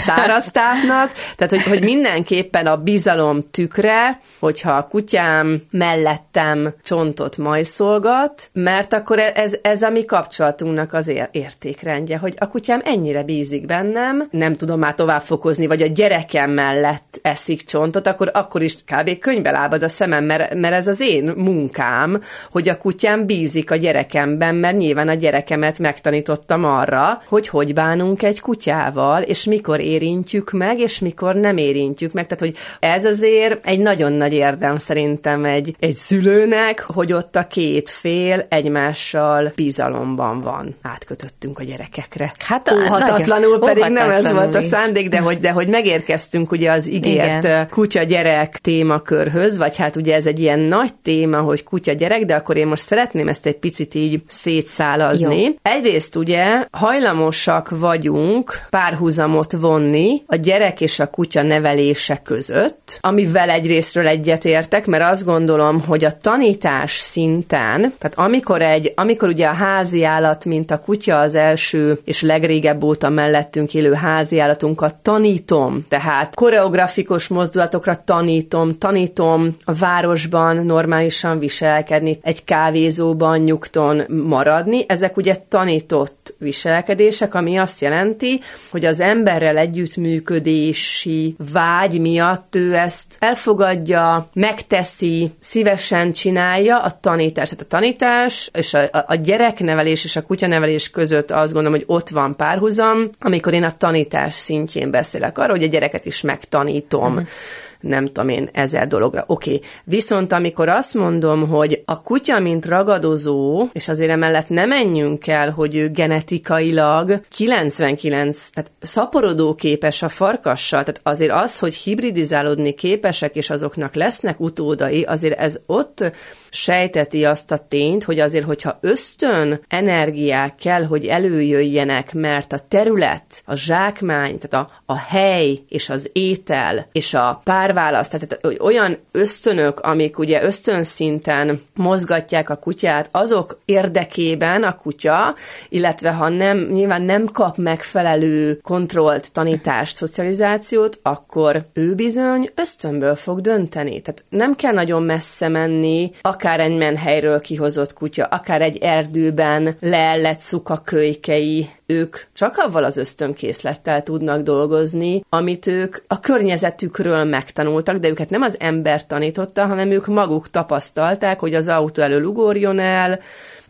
tehát hogy, hogy mindenképpen a bizalom tükre, hogyha a kutyám mellettem csontot majszolgat, mert akkor ez, ez a mi kapcsolatunknak az értékrendje, hogy a kutyám ennyire bízik bennem, nem tudom már tovább vagy a gyerekem mellett eszik eszik csontot, akkor, akkor is kb. könyvbe lábad a szemem, mert, mert ez az én munkám, hogy a kutyám bízik a gyerekemben, mert nyilván a gyerekemet megtanítottam arra, hogy hogy bánunk egy kutyával, és mikor érintjük meg, és mikor nem érintjük meg. Tehát, hogy ez azért egy nagyon nagy érdem szerintem egy, egy szülőnek, hogy ott a két fél egymással bizalomban van. Átkötöttünk a gyerekekre. Hát óhatatlanul, pedig nem ez volt a szándék, de hogy, de hogy megérkeztünk ugye az ígért Igen. kutya-gyerek témakörhöz, vagy hát ugye ez egy ilyen nagy téma, hogy kutya-gyerek, de akkor én most szeretném ezt egy picit így szétszálazni. Jó. Egyrészt ugye hajlamosak vagyunk párhuzamot vonni a gyerek és a kutya nevelése között, amivel egyrésztről egyetértek, mert azt gondolom, hogy a tanítás szinten, tehát amikor egy, amikor ugye a házi állat, mint a kutya az első és legrégebb óta mellettünk élő házi állatunkat tanítom, tehát koreografikus mozdulatokra tanítom, tanítom a városban normálisan viselkedni, egy kávézóban nyugton maradni. Ezek ugye tanított viselkedések, ami azt jelenti, hogy az emberrel együttműködési vágy miatt ő ezt elfogadja, megteszi, szívesen csinálja a tanítás. Tehát a tanítás és a, a gyereknevelés és a kutyanevelés között azt gondolom, hogy ott van párhuzam, amikor én a tanítás szintjén beszélek arról, hogy a gyereket is megtanítom. Uh-huh nem tudom én, ezer dologra. Oké, okay. viszont amikor azt mondom, hogy a kutya, mint ragadozó, és azért emellett nem menjünk el, hogy ő genetikailag 99, tehát szaporodó képes a farkassal, tehát azért az, hogy hibridizálódni képesek, és azoknak lesznek utódai, azért ez ott sejteti azt a tényt, hogy azért, hogyha ösztön energiák kell, hogy előjöjjenek, mert a terület, a zsákmány, tehát a, a hely és az étel és a párválaszt, tehát hogy olyan ösztönök, amik ugye ösztön szinten mozgatják a kutyát, azok érdekében a kutya, illetve ha nem, nyilván nem kap megfelelő kontrollt, tanítást, szocializációt, akkor ő bizony ösztönből fog dönteni. Tehát nem kell nagyon messze menni, akár egy menhelyről kihozott kutya, akár egy erdőben leellett szukakölykei ők csak avval az ösztönkészlettel tudnak dolgozni, amit ők a környezetükről megtanultak, de őket nem az ember tanította, hanem ők maguk tapasztalták, hogy az autó elől ugorjon el,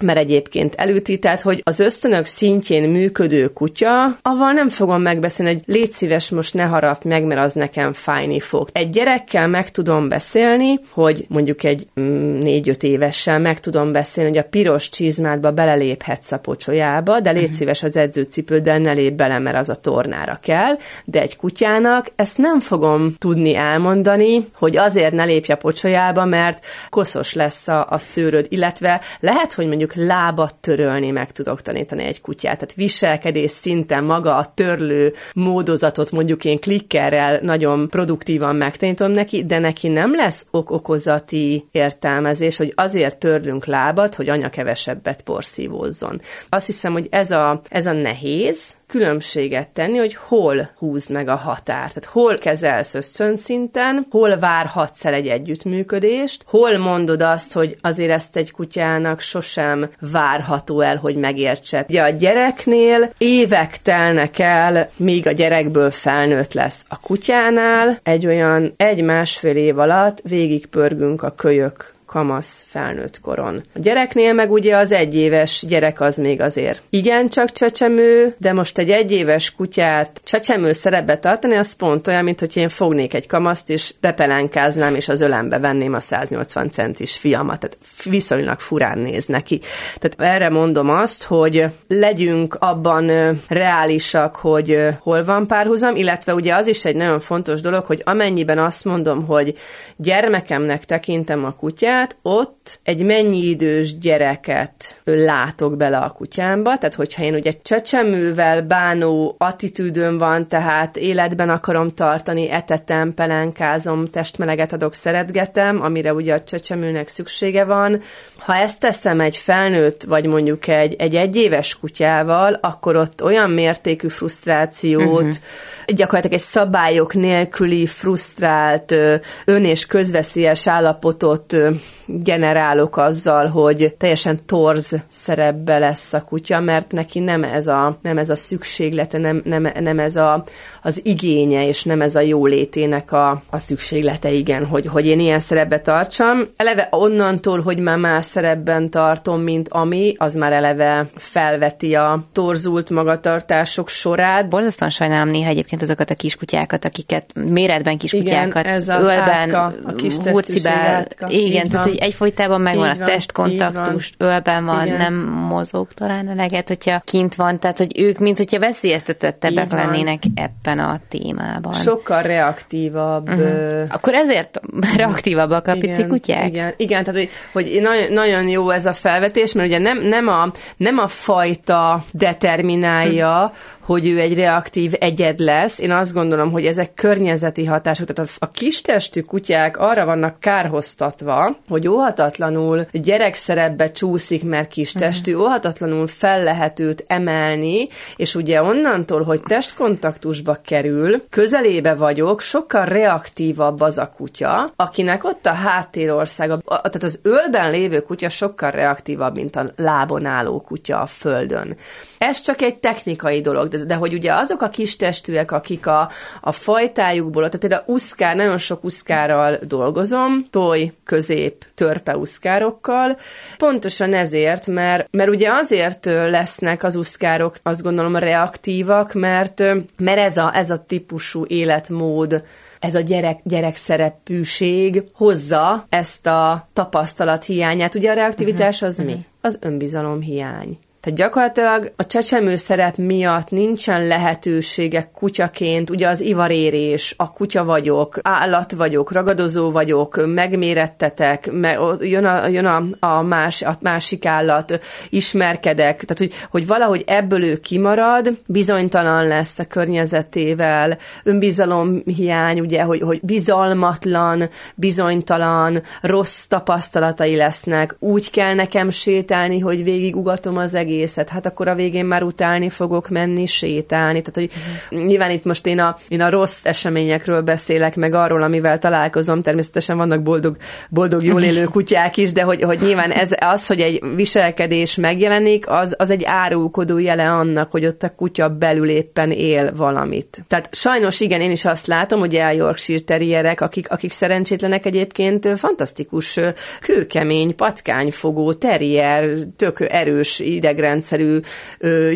mert egyébként elüti, tehát hogy az ösztönök szintjén működő kutya, avval nem fogom megbeszélni, hogy légy szíves, most ne harap meg, mert az nekem fájni fog. Egy gyerekkel meg tudom beszélni, hogy mondjuk egy mm, négy-öt évessel meg tudom beszélni, hogy a piros csizmádba beleléphetsz a pocsolyába, de légy uh-huh. szíves az edzőcipőddel ne lép bele, mert az a tornára kell, de egy kutyának ezt nem fogom tudni elmondani, hogy azért ne lépj a pocsolyába, mert koszos lesz a, a szőröd, illetve lehet, hogy mondjuk mondjuk lábat törölni meg tudok tanítani egy kutyát. Tehát viselkedés szinten maga a törlő módozatot mondjuk én klikkerrel nagyon produktívan megtanítom neki, de neki nem lesz ok-okozati értelmezés, hogy azért törlünk lábat, hogy anya kevesebbet porszívózzon. Azt hiszem, hogy ez a, ez a nehéz, különbséget tenni, hogy hol húz meg a határ. Tehát hol kezelsz összönszinten, hol várhatsz el egy együttműködést, hol mondod azt, hogy azért ezt egy kutyának sosem várható el, hogy megértse. Ugye a gyereknél évek telnek el, míg a gyerekből felnőtt lesz. A kutyánál egy olyan egy-másfél év alatt végigpörgünk a kölyök kamasz felnőtt koron. A gyereknél meg ugye az egyéves gyerek az még azért igen csak csecsemő, de most egy egyéves kutyát csecsemő szerepbe tartani, az pont olyan, mint hogy én fognék egy kamaszt, és bepelenkáznám, és az ölembe venném a 180 centis fiamat. Tehát viszonylag furán néz neki. Tehát erre mondom azt, hogy legyünk abban reálisak, hogy hol van párhuzam, illetve ugye az is egy nagyon fontos dolog, hogy amennyiben azt mondom, hogy gyermekemnek tekintem a kutyát, kutyát, ott egy mennyi idős gyereket látok bele a kutyámba, tehát hogyha én ugye csecsemővel bánó attitűdöm van, tehát életben akarom tartani, etetem, pelenkázom, testmeleget adok, szeretgetem, amire ugye a csecsemőnek szüksége van, ha ezt teszem egy felnőtt, vagy mondjuk egy, egy egyéves kutyával, akkor ott olyan mértékű frusztrációt, uh-huh. gyakorlatilag egy szabályok nélküli frusztrált, ön- és közveszélyes állapotot generálok azzal, hogy teljesen torz szerepbe lesz a kutya, mert neki nem ez a, nem ez a szükséglete, nem, nem, nem ez a, az igénye, és nem ez a jólétének a, a szükséglete, igen, hogy, hogy én ilyen szerepbe tartsam. Eleve onnantól, hogy már más szerepben tartom, mint ami, az már eleve felveti a torzult magatartások sorát. Borzasztóan sajnálom néha egyébként azokat a kiskutyákat, akiket méretben kiskutyákat igen, ez az ölben, átka, a kis hurcibál, igen, tehát hogy egyfolytában megvan a testkontaktus, van. ölben van, igen. nem mozog talán eleget, hogyha kint van, tehát hogy ők, mint hogyha veszélyeztetettebbek lennének ebben a témában. Sokkal reaktívabb. Uh-huh. Akkor ezért reaktívabbak a igen, pici kutyák? Igen, igen tehát hogy, hogy nagyon, nagyon jó ez a felvetés, mert ugye nem, nem, a, nem a fajta determinálja, hm hogy ő egy reaktív egyed lesz. Én azt gondolom, hogy ezek környezeti hatások, tehát a, a kistestű kutyák arra vannak kárhoztatva, hogy óhatatlanul gyerekszerepbe csúszik, mert kistestű, uh-huh. óhatatlanul fel lehet őt emelni, és ugye onnantól, hogy testkontaktusba kerül, közelébe vagyok, sokkal reaktívabb az a kutya, akinek ott a háttérország, a, tehát az ölben lévő kutya sokkal reaktívabb, mint a lábon álló kutya a földön. Ez csak egy technikai dolog, de, de hogy ugye azok a kis testűek, akik a, a fajtájukból, tehát például uszkár, nagyon sok uszkárral dolgozom, toj, közép, törpe uszkárokkal, pontosan ezért, mert, mert ugye azért lesznek az uszkárok, azt gondolom, reaktívak, mert, mert ez a, ez a típusú életmód, ez a gyerek, gyerekszerepűség hozza ezt a tapasztalat hiányát. Ugye a reaktivitás az uh-huh. mi? Az önbizalom hiány. Tehát gyakorlatilag a csecsemő szerep miatt nincsen lehetősége kutyaként, ugye az ivarérés, a kutya vagyok, állat vagyok, ragadozó vagyok, megmérettetek, me, jön, a, jön a, a, más, a másik állat, ismerkedek, tehát hogy, hogy valahogy ebből ő kimarad, bizonytalan lesz a környezetével, önbizalom hiány, ugye, hogy, hogy bizalmatlan, bizonytalan, rossz tapasztalatai lesznek, úgy kell nekem sétálni, hogy végigugatom az egész egészet, hát akkor a végén már utálni fogok menni, sétálni. Tehát, hogy uh-huh. nyilván itt most én a, én a rossz eseményekről beszélek, meg arról, amivel találkozom, természetesen vannak boldog, boldog jól élő kutyák is, de hogy, hogy nyilván ez az, hogy egy viselkedés megjelenik, az, az egy árulkodó jele annak, hogy ott a kutya belül éppen él valamit. Tehát sajnos igen, én is azt látom, hogy a Yorkshire terrierek, akik, akik szerencsétlenek egyébként fantasztikus, kőkemény, patkányfogó, terrier, tök erős idegrendszerű,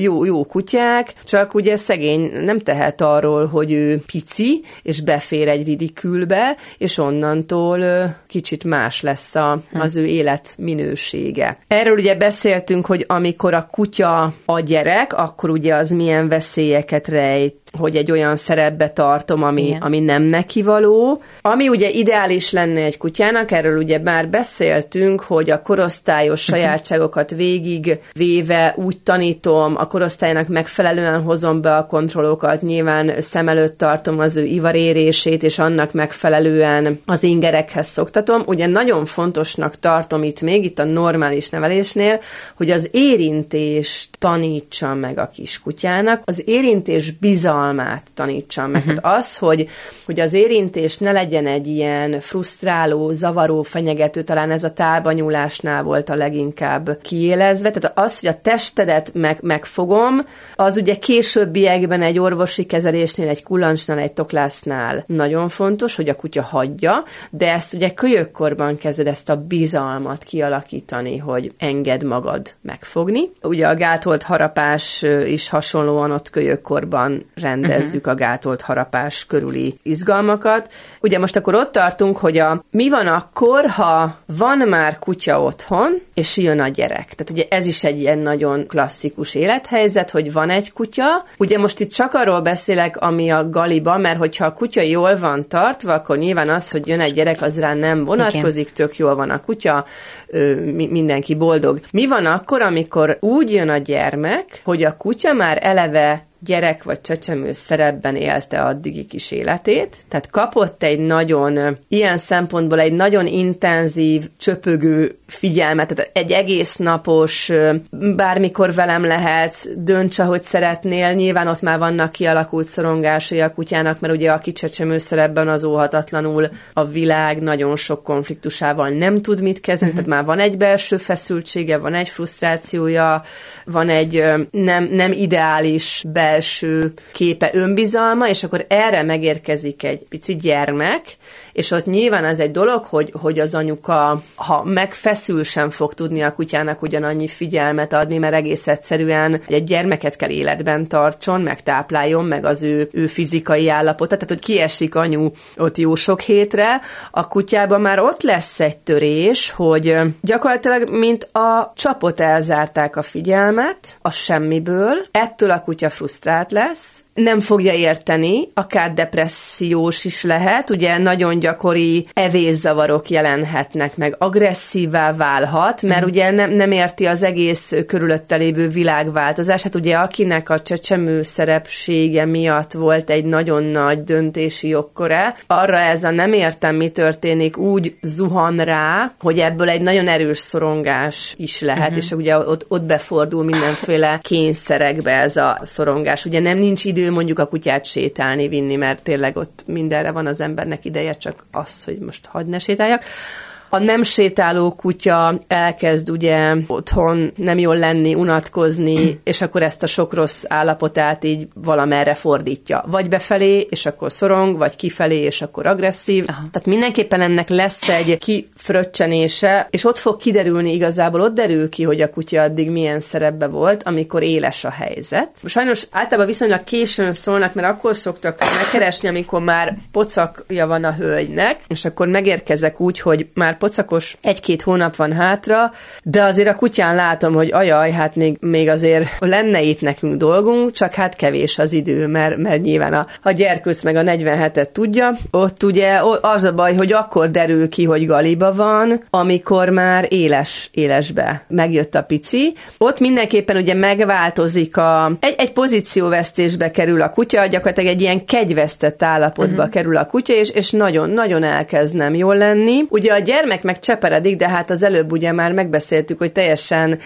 jó, jó kutyák, csak ugye szegény nem tehet arról, hogy ő pici, és befér egy ridikülbe, és onnantól kicsit más lesz a, az ő élet minősége. Erről ugye beszéltünk, hogy amikor a kutya a gyerek, akkor ugye az milyen veszélyeket rejt hogy egy olyan szerepbe tartom, ami, ami nem neki való. Ami ugye ideális lenne egy kutyának, erről ugye már beszéltünk, hogy a korosztályos sajátságokat végig véve úgy tanítom, a korosztálynak megfelelően hozom be a kontrollokat, nyilván szem előtt tartom az ő ivarérését, és annak megfelelően az ingerekhez szoktatom. Ugye nagyon fontosnak tartom itt még, itt a normális nevelésnél, hogy az érintést tanítsam meg a kiskutyának. Az érintés bizalmát tanítsam meg. Uh-huh. Tehát az, hogy, hogy az érintés ne legyen egy ilyen frusztráló, zavaró, fenyegető, talán ez a tálbanyulásnál volt a leginkább kiélezve. Tehát az, hogy a testedet meg, megfogom, az ugye későbbiekben egy orvosi kezelésnél, egy kulancsnál, egy toklásznál nagyon fontos, hogy a kutya hagyja, de ezt ugye kölyökkorban kezded ezt a bizalmat kialakítani, hogy enged magad megfogni. Ugye a gátolt harapás is hasonlóan ott kölyökkorban rendezzük uh-huh. a gátolt harapás körüli izgalmakat. Ugye most akkor ott tartunk, hogy a mi van akkor, ha van már kutya otthon, és jön a gyerek. Tehát ugye ez is egy ilyen nagyon klasszikus élethelyzet, hogy van egy kutya. Ugye most itt csak arról beszélek, ami a galiba, mert hogyha a kutya jól van tartva, akkor nyilván az, hogy jön egy gyerek, az rá nem vonatkozik, Igen. tök jól van a kutya, mindenki boldog. Mi van akkor, amikor úgy jön a gyermek, hogy a kutya már eleve gyerek vagy csecsemő szerepben élte addigi kis életét, tehát kapott egy nagyon, ilyen szempontból egy nagyon intenzív, csöpögő figyelmet, tehát egy egész napos, bármikor velem lehetsz, dönts, ahogy szeretnél, nyilván ott már vannak kialakult szorongásai a kutyának, mert ugye a csecsemő szerepben az óhatatlanul a világ nagyon sok konfliktusával nem tud mit kezdeni, uh-huh. tehát már van egy belső feszültsége, van egy frusztrációja, van egy nem, nem ideális belső belső képe önbizalma, és akkor erre megérkezik egy pici gyermek, és ott nyilván az egy dolog, hogy, hogy az anyuka, ha megfeszül sem fog tudni a kutyának ugyanannyi figyelmet adni, mert egész egyszerűen egy gyermeket kell életben tartson, meg tápláljon, meg az ő, ő fizikai állapota, tehát hogy kiesik anyu ott jó sok hétre, a kutyában már ott lesz egy törés, hogy gyakorlatilag mint a csapot elzárták a figyelmet a semmiből, ettől a kutya frusztrált lesz, nem fogja érteni, akár depressziós is lehet, ugye nagyon gyakori evészavarok jelenhetnek meg, agresszívá válhat, mert mm. ugye nem, nem érti az egész körülötte lévő világváltozását, hát ugye akinek a csecsemő szerepsége miatt volt egy nagyon nagy döntési jogkora, arra ez a nem értem, mi történik, úgy zuhan rá, hogy ebből egy nagyon erős szorongás is lehet, mm-hmm. és ugye ott, ott befordul mindenféle kényszerekbe ez a szorongás. Ugye nem nincs idő idő mondjuk a kutyát sétálni, vinni, mert tényleg ott mindenre van az embernek ideje, csak az, hogy most hagyd ne sétáljak. A nem sétáló kutya elkezd ugye otthon nem jól lenni, unatkozni, és akkor ezt a sok rossz állapotát így valamerre fordítja. Vagy befelé, és akkor szorong, vagy kifelé, és akkor agresszív. Aha. Tehát mindenképpen ennek lesz egy kifröccsenése, és ott fog kiderülni igazából, ott derül ki, hogy a kutya addig milyen szerepbe volt, amikor éles a helyzet. Sajnos általában viszonylag későn szólnak, mert akkor szoktak megkeresni, amikor már pocakja van a hölgynek, és akkor megérkezek úgy, hogy már pocakos, egy-két hónap van hátra, de azért a kutyán látom, hogy ajaj, hát még, még azért lenne itt nekünk dolgunk, csak hát kevés az idő, mert, mert nyilván a, a gyerkőc meg a 47-et tudja, ott ugye az a baj, hogy akkor derül ki, hogy galiba van, amikor már éles, élesbe megjött a pici. Ott mindenképpen ugye megváltozik a, egy, egy pozícióvesztésbe kerül a kutya, gyakorlatilag egy ilyen kegyvesztett állapotba uh-huh. kerül a kutya, és, és nagyon-nagyon elkezd nem jól lenni. Ugye a gyermek gyermek meg cseperedik, de hát az előbb ugye már megbeszéltük, hogy teljesen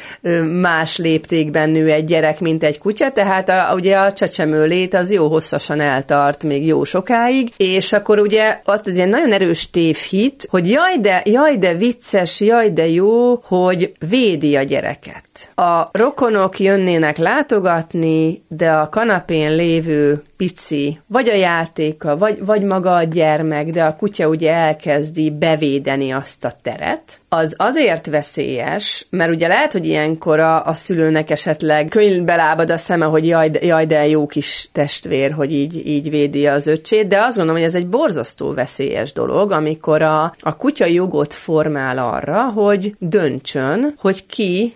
más léptékben nő egy gyerek, mint egy kutya, tehát a, ugye a csecsemő lét az jó hosszasan eltart, még jó sokáig, és akkor ugye ott egy nagyon erős tévhit, hogy jaj de, jaj de vicces, jaj de jó, hogy védi a gyereket. A rokonok jönnének látogatni, de a kanapén lévő pici, vagy a játéka, vagy, vagy maga a gyermek, de a kutya ugye elkezdi bevédeni azt a teret, az azért veszélyes, mert ugye lehet, hogy ilyenkor a, a szülőnek esetleg könyvbe lábad a szeme, hogy jaj, jaj, de jó kis testvér, hogy így, így védi az öcsét, de azt gondolom, hogy ez egy borzasztó veszélyes dolog, amikor a, a kutya jogot formál arra, hogy döntsön, hogy ki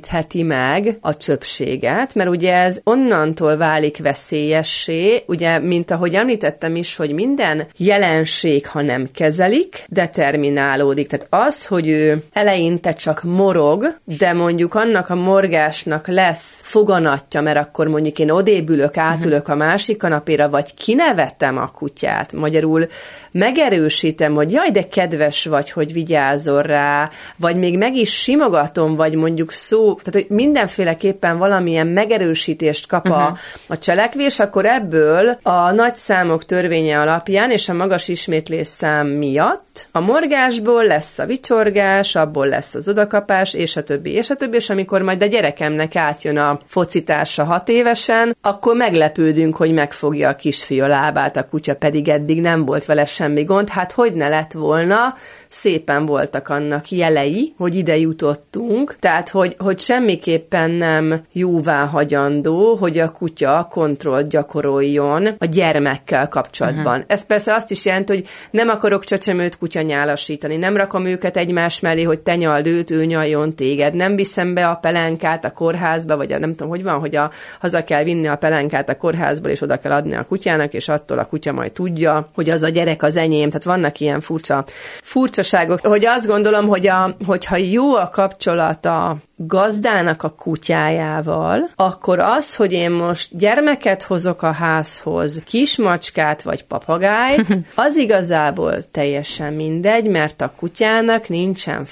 közelítheti meg a csöpséget, mert ugye ez onnantól válik veszélyessé, ugye, mint ahogy említettem is, hogy minden jelenség, ha nem kezelik, determinálódik. Tehát az, hogy ő eleinte csak morog, de mondjuk annak a morgásnak lesz foganatja, mert akkor mondjuk én odébülök, átülök a másik kanapéra, vagy kinevettem a kutyát, magyarul megerősítem, hogy jaj, de kedves vagy, hogy vigyázol rá, vagy még meg is simogatom, vagy mondjuk szó, tehát hogy mindenféleképpen valamilyen megerősítést kap a, uh-huh. a cselekvés, akkor ebből a nagy számok törvénye alapján és a magas ismétlés szám miatt a morgásból lesz a vicsorgás, abból lesz az odakapás, és a többi, és a többi, és amikor majd a gyerekemnek átjön a focitársa hat évesen, akkor meglepődünk, hogy megfogja a kisfiú lábát, a kutya pedig eddig nem volt vele semmi gond, hát hogy ne lett volna, szépen voltak annak jelei, hogy ide jutottunk, tehát hogy, hogy semmiképpen nem jóvá hagyandó, hogy a kutya kontrollt gyakoroljon a gyermekkel kapcsolatban. Uh-huh. Ez persze azt is jelenti, hogy nem akarok csecsemőt kutya nyálasítani, nem rakom őket egymás mellé, hogy te nyald őt, ő nyaljon téged, nem viszem be a pelenkát a kórházba, vagy a, nem tudom, hogy van, hogy a, haza kell vinni a pelenkát a kórházból, és oda kell adni a kutyának, és attól a kutya majd tudja, hogy az a gyerek az enyém. Tehát vannak ilyen furcsa, furcsa furcsaságok, hogy azt gondolom, hogy a, hogyha jó a kapcsolata gazdának a kutyájával, akkor az, hogy én most gyermeket hozok a házhoz, kismacskát vagy papagájt, az igazából teljesen mindegy, mert a kutyának nincsen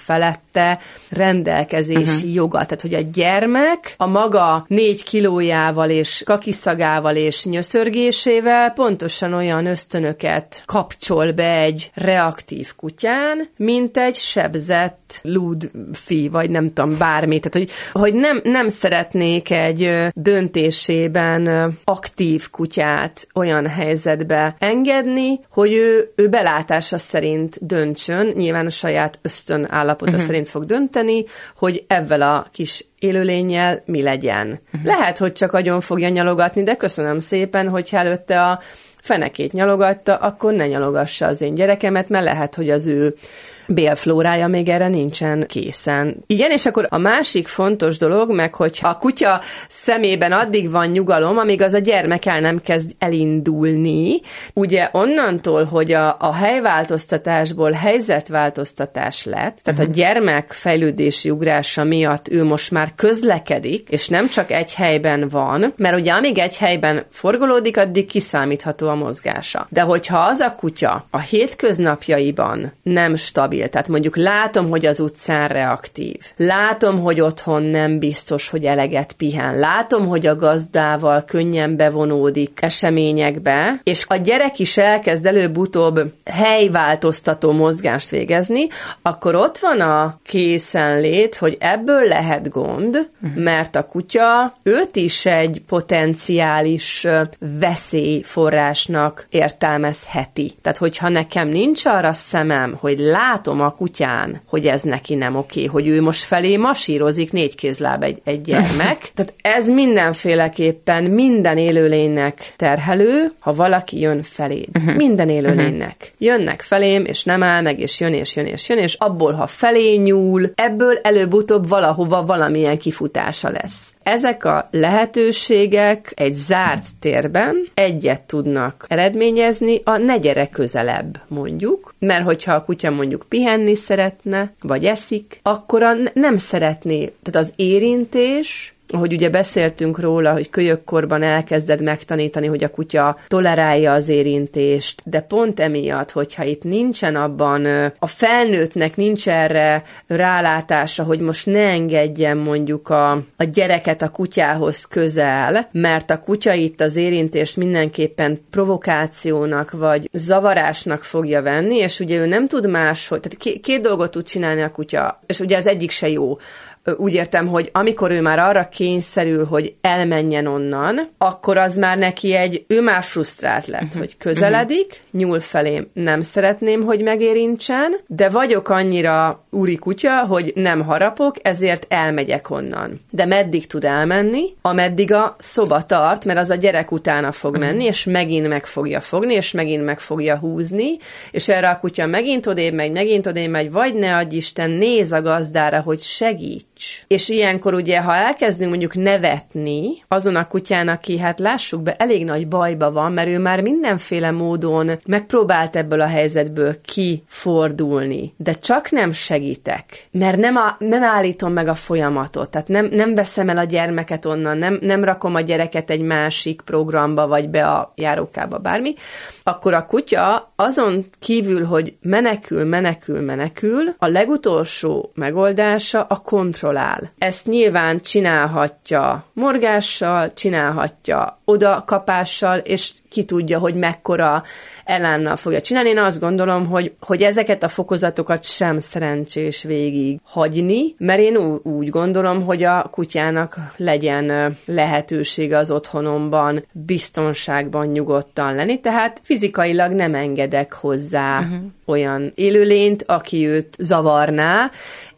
felette rendelkezési uh-huh. joga. Tehát, hogy a gyermek a maga négy kilójával és kakiszagával és nyöszörgésével pontosan olyan ösztönöket kapcsol be egy reaktív kutyán, mint egy sebzett lúdfi, vagy nem tudom, bármi. Tehát, hogy, hogy nem, nem szeretnék egy döntésében aktív kutyát olyan helyzetbe engedni, hogy ő, ő belátása szerint döntsön, nyilván a saját ösztön állapota uh-huh. szerint fog dönteni, hogy ezzel a kis élőlényel mi legyen. Uh-huh. Lehet, hogy csak agyon fogja nyalogatni, de köszönöm szépen, hogy előtte a fenekét nyalogatta, akkor ne nyalogassa az én gyerekemet, mert lehet, hogy az ő bélflórája még erre nincsen készen. Igen, és akkor a másik fontos dolog, meg hogyha a kutya szemében addig van nyugalom, amíg az a gyermek el nem kezd elindulni, ugye onnantól, hogy a, a helyváltoztatásból helyzetváltoztatás lett, tehát uh-huh. a gyermek fejlődési ugrása miatt ő most már közlekedik, és nem csak egy helyben van, mert ugye amíg egy helyben forgolódik, addig kiszámítható a mozgása. De hogyha az a kutya a hétköznapjaiban nem stabil, stabil. Tehát mondjuk látom, hogy az utcán reaktív. Látom, hogy otthon nem biztos, hogy eleget pihen. Látom, hogy a gazdával könnyen bevonódik eseményekbe, és a gyerek is elkezd előbb-utóbb helyváltoztató mozgást végezni, akkor ott van a készenlét, hogy ebből lehet gond, mert a kutya őt is egy potenciális veszélyforrásnak értelmezheti. Tehát, hogyha nekem nincs arra szemem, hogy lát látom a kutyán, hogy ez neki nem oké, hogy ő most felé masírozik négy kézláb egy, egy gyermek. Tehát ez mindenféleképpen minden élőlénynek terhelő, ha valaki jön felé. Uh-huh. Minden élőlénynek. Uh-huh. Jönnek felém, és nem áll meg, és jön, és jön, és jön, és abból, ha felé nyúl, ebből előbb-utóbb valahova valamilyen kifutása lesz. Ezek a lehetőségek egy zárt térben egyet tudnak eredményezni, a ne gyere közelebb, mondjuk, mert hogyha a kutya mondjuk pihenni szeretne, vagy eszik, akkor a nem szeretné, tehát az érintés hogy ugye beszéltünk róla, hogy kölyökkorban elkezded megtanítani, hogy a kutya tolerálja az érintést, de pont emiatt, hogyha itt nincsen abban, a felnőttnek nincs erre rálátása, hogy most ne engedjen mondjuk a, a gyereket a kutyához közel, mert a kutya itt az érintést mindenképpen provokációnak vagy zavarásnak fogja venni, és ugye ő nem tud máshogy, tehát két dolgot tud csinálni a kutya, és ugye az egyik se jó úgy értem, hogy amikor ő már arra kényszerül, hogy elmenjen onnan, akkor az már neki egy, ő már frusztrált lett, uh-huh. hogy közeledik, uh-huh. nyúl felém, nem szeretném, hogy megérintsen, de vagyok annyira úri kutya, hogy nem harapok, ezért elmegyek onnan. De meddig tud elmenni? Ameddig a szoba tart, mert az a gyerek utána fog uh-huh. menni, és megint meg fogja fogni, és megint meg fogja húzni, és erre a kutya megint odébb megy, megint odébb megy, vagy ne adj Isten, néz a gazdára, hogy segít És ilyenkor ugye, ha elkezdünk mondjuk nevetni azon a kutyán, aki hát lássuk be, elég nagy bajba van, mert ő már mindenféle módon megpróbált ebből a helyzetből kifordulni, de csak nem segítek, mert nem, a, nem állítom meg a folyamatot, tehát nem, nem veszem el a gyermeket onnan, nem, nem rakom a gyereket egy másik programba, vagy be a járókába, bármi, akkor a kutya azon kívül, hogy menekül, menekül, menekül, a legutolsó megoldása a kontrollál. Ezt nyilván csinálhatja morgással, csinálhatja odakapással, és ki tudja, hogy mekkora elánnal fogja csinálni. Én azt gondolom, hogy, hogy ezeket a fokozatokat sem szerencsés végig hagyni, mert én úgy gondolom, hogy a kutyának legyen lehetősége az otthonomban biztonságban nyugodtan lenni, tehát fizikailag nem engedek hozzá uh-huh. olyan élőlényt, aki őt zavarná,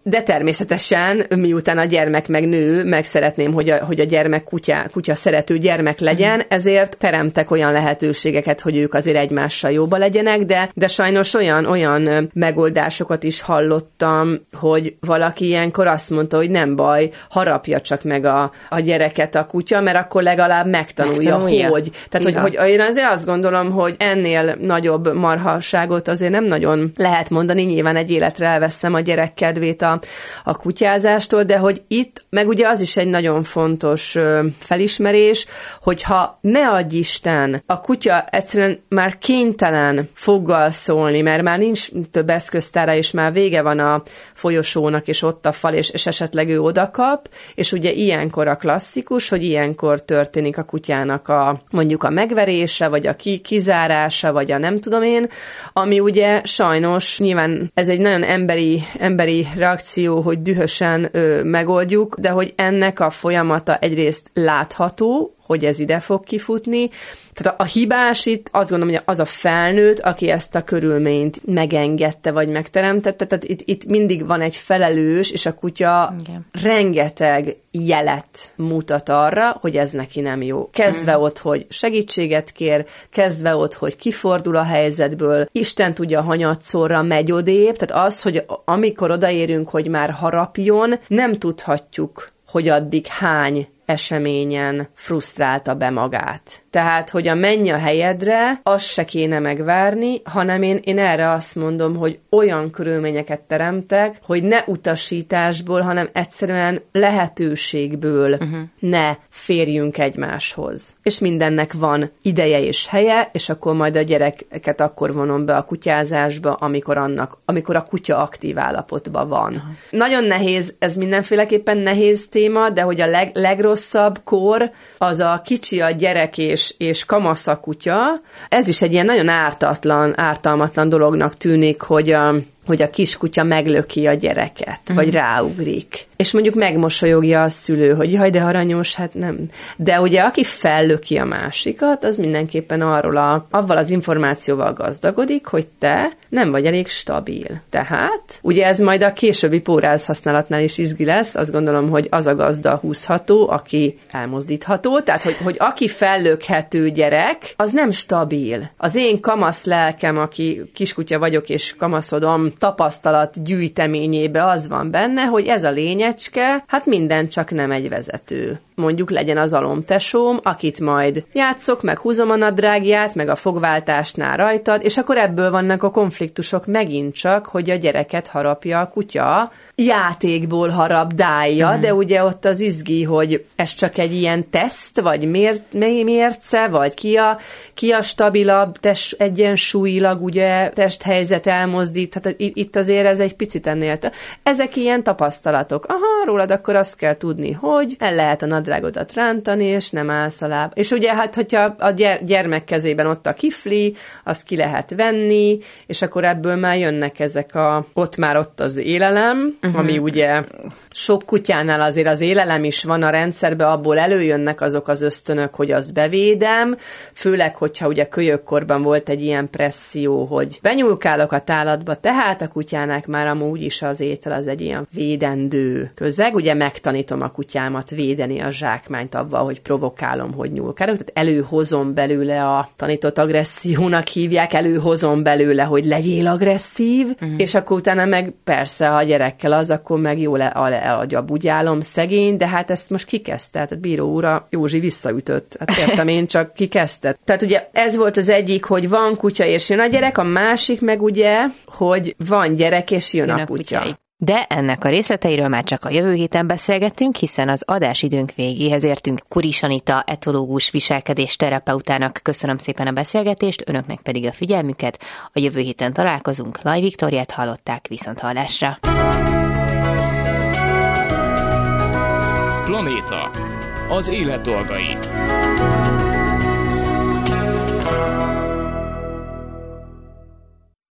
de természetesen, miután a gyermek meg nő, meg szeretném, hogy a, hogy a gyermek kutya, kutya szerető gyermek legyen, uh-huh. ezért teremtek olyan lehetőségeket, hogy ők azért egymással jóba legyenek, de, de sajnos olyan, olyan megoldásokat is hallottam, hogy valaki ilyenkor azt mondta, hogy nem baj, harapja csak meg a, a gyereket a kutya, mert akkor legalább megtanulja, megtanulja. hogy. Tehát, hogy, hogy én azért azt gondolom, hogy ennél nagyobb marhaságot azért nem nagyon lehet mondani, nyilván egy életre elveszem a gyerek kedvét a a, kutyázástól, de hogy itt, meg ugye az is egy nagyon fontos felismerés, hogyha ne adj Isten, a kutya egyszerűen már kénytelen foggal szólni, mert már nincs több eszköztára, és már vége van a folyosónak, és ott a fal, és, és esetleg ő odakap, és ugye ilyenkor a klasszikus, hogy ilyenkor történik a kutyának a mondjuk a megverése, vagy a ki, kizárása, vagy a nem tudom én, ami ugye sajnos nyilván ez egy nagyon emberi, emberi reakció, hogy dühösen ö, megoldjuk, de hogy ennek a folyamata egyrészt látható, hogy ez ide fog kifutni. Tehát a, a hibás itt azt gondolom, hogy az a felnőtt, aki ezt a körülményt megengedte, vagy megteremtette, tehát itt, itt mindig van egy felelős, és a kutya Igen. rengeteg jelet mutat arra, hogy ez neki nem jó. Kezdve mm. ott, hogy segítséget kér, kezdve ott, hogy kifordul a helyzetből, Isten tudja, hanyatszorra megy odébb, tehát az, hogy amikor odaérünk, hogy már harapjon, nem tudhatjuk, hogy addig hány eseményen frusztrálta be magát. Tehát, hogy a menj a helyedre, azt se kéne megvárni, hanem én, én erre azt mondom, hogy olyan körülményeket teremtek, hogy ne utasításból, hanem egyszerűen lehetőségből uh-huh. ne férjünk egymáshoz. És mindennek van ideje és helye, és akkor majd a gyereket akkor vonom be a kutyázásba, amikor annak, amikor a kutya aktív állapotban van. Uh-huh. Nagyon nehéz, ez mindenféleképpen nehéz téma, de hogy a leg, legrosszabb kor az a kicsi a gyerek és és, kamasza kutya. Ez is egy ilyen nagyon ártatlan, ártalmatlan dolognak tűnik, hogy a, hogy a kiskutya meglöki a gyereket, uh-huh. vagy ráugrik. És mondjuk megmosolyogja a szülő, hogy jaj, de aranyos, hát nem. De ugye aki fellöki a másikat, az mindenképpen arról a, avval az információval gazdagodik, hogy te nem vagy elég stabil. Tehát, ugye ez majd a későbbi póráz használatnál is izgi lesz, azt gondolom, hogy az a gazda húzható, aki elmozdítható, tehát, hogy, hogy aki fellökhető gyerek, az nem stabil. Az én kamasz lelkem, aki kiskutya vagyok és kamaszodom, tapasztalat gyűjteményébe az van benne, hogy ez a lényecske, hát minden csak nem egy vezető mondjuk legyen az alomtesóm, akit majd játszok, meg húzom a nadrágját, meg a fogváltásnál rajtad, és akkor ebből vannak a konfliktusok megint csak, hogy a gyereket harapja a kutya, játékból harabdálja, mm. de ugye ott az izgi, hogy ez csak egy ilyen teszt, vagy mért, mérce, vagy ki a, ki a stabilabb test, egyensúlyilag ugye testhelyzet elmozdít, hát itt azért ez egy picit ennél. Ezek ilyen tapasztalatok. Aha, rólad akkor azt kell tudni, hogy el lehet a nadrágodat rántani, és nem állsz a láb. És ugye hát, hogyha a gyermek kezében ott a kifli, azt ki lehet venni, és akkor ebből már jönnek ezek a, ott már ott az élelem, uh-huh. ami ugye sok kutyánál azért az élelem is van a rendszerben, abból előjönnek azok az ösztönök, hogy azt bevédem, főleg, hogyha ugye kölyökkorban volt egy ilyen presszió, hogy benyúlkálok a tálatba, tehát a kutyának már amúgy is az étel az egy ilyen védendő közeg, ugye megtanítom a kutyámat védeni a zsákmányt avval, hogy provokálom, hogy nyúlkálok, tehát előhozom belőle a tanított agressziónak hívják, előhozom belőle, hogy legyél agresszív, uh-huh. és akkor utána meg persze a gyerekkel az, akkor meg jól eladja a bugyálom, szegény, de hát ezt most kikezdte, tehát a bíró úra Józsi visszaütött. Hát értem én csak kikezdte. Tehát ugye ez volt az egyik, hogy van kutya és jön a gyerek, a másik meg ugye, hogy van gyerek és jön, jön a, a kutya. Kutyai. De ennek a részleteiről már csak a jövő héten beszélgettünk, hiszen az adásidőnk végéhez értünk. Kuris Anita, etológus viselkedés terapeutának köszönöm szépen a beszélgetést, önöknek pedig a figyelmüket. A jövő héten találkozunk. Laj Viktoriát hallották viszont hallásra. Planéta. Az élet dolgai.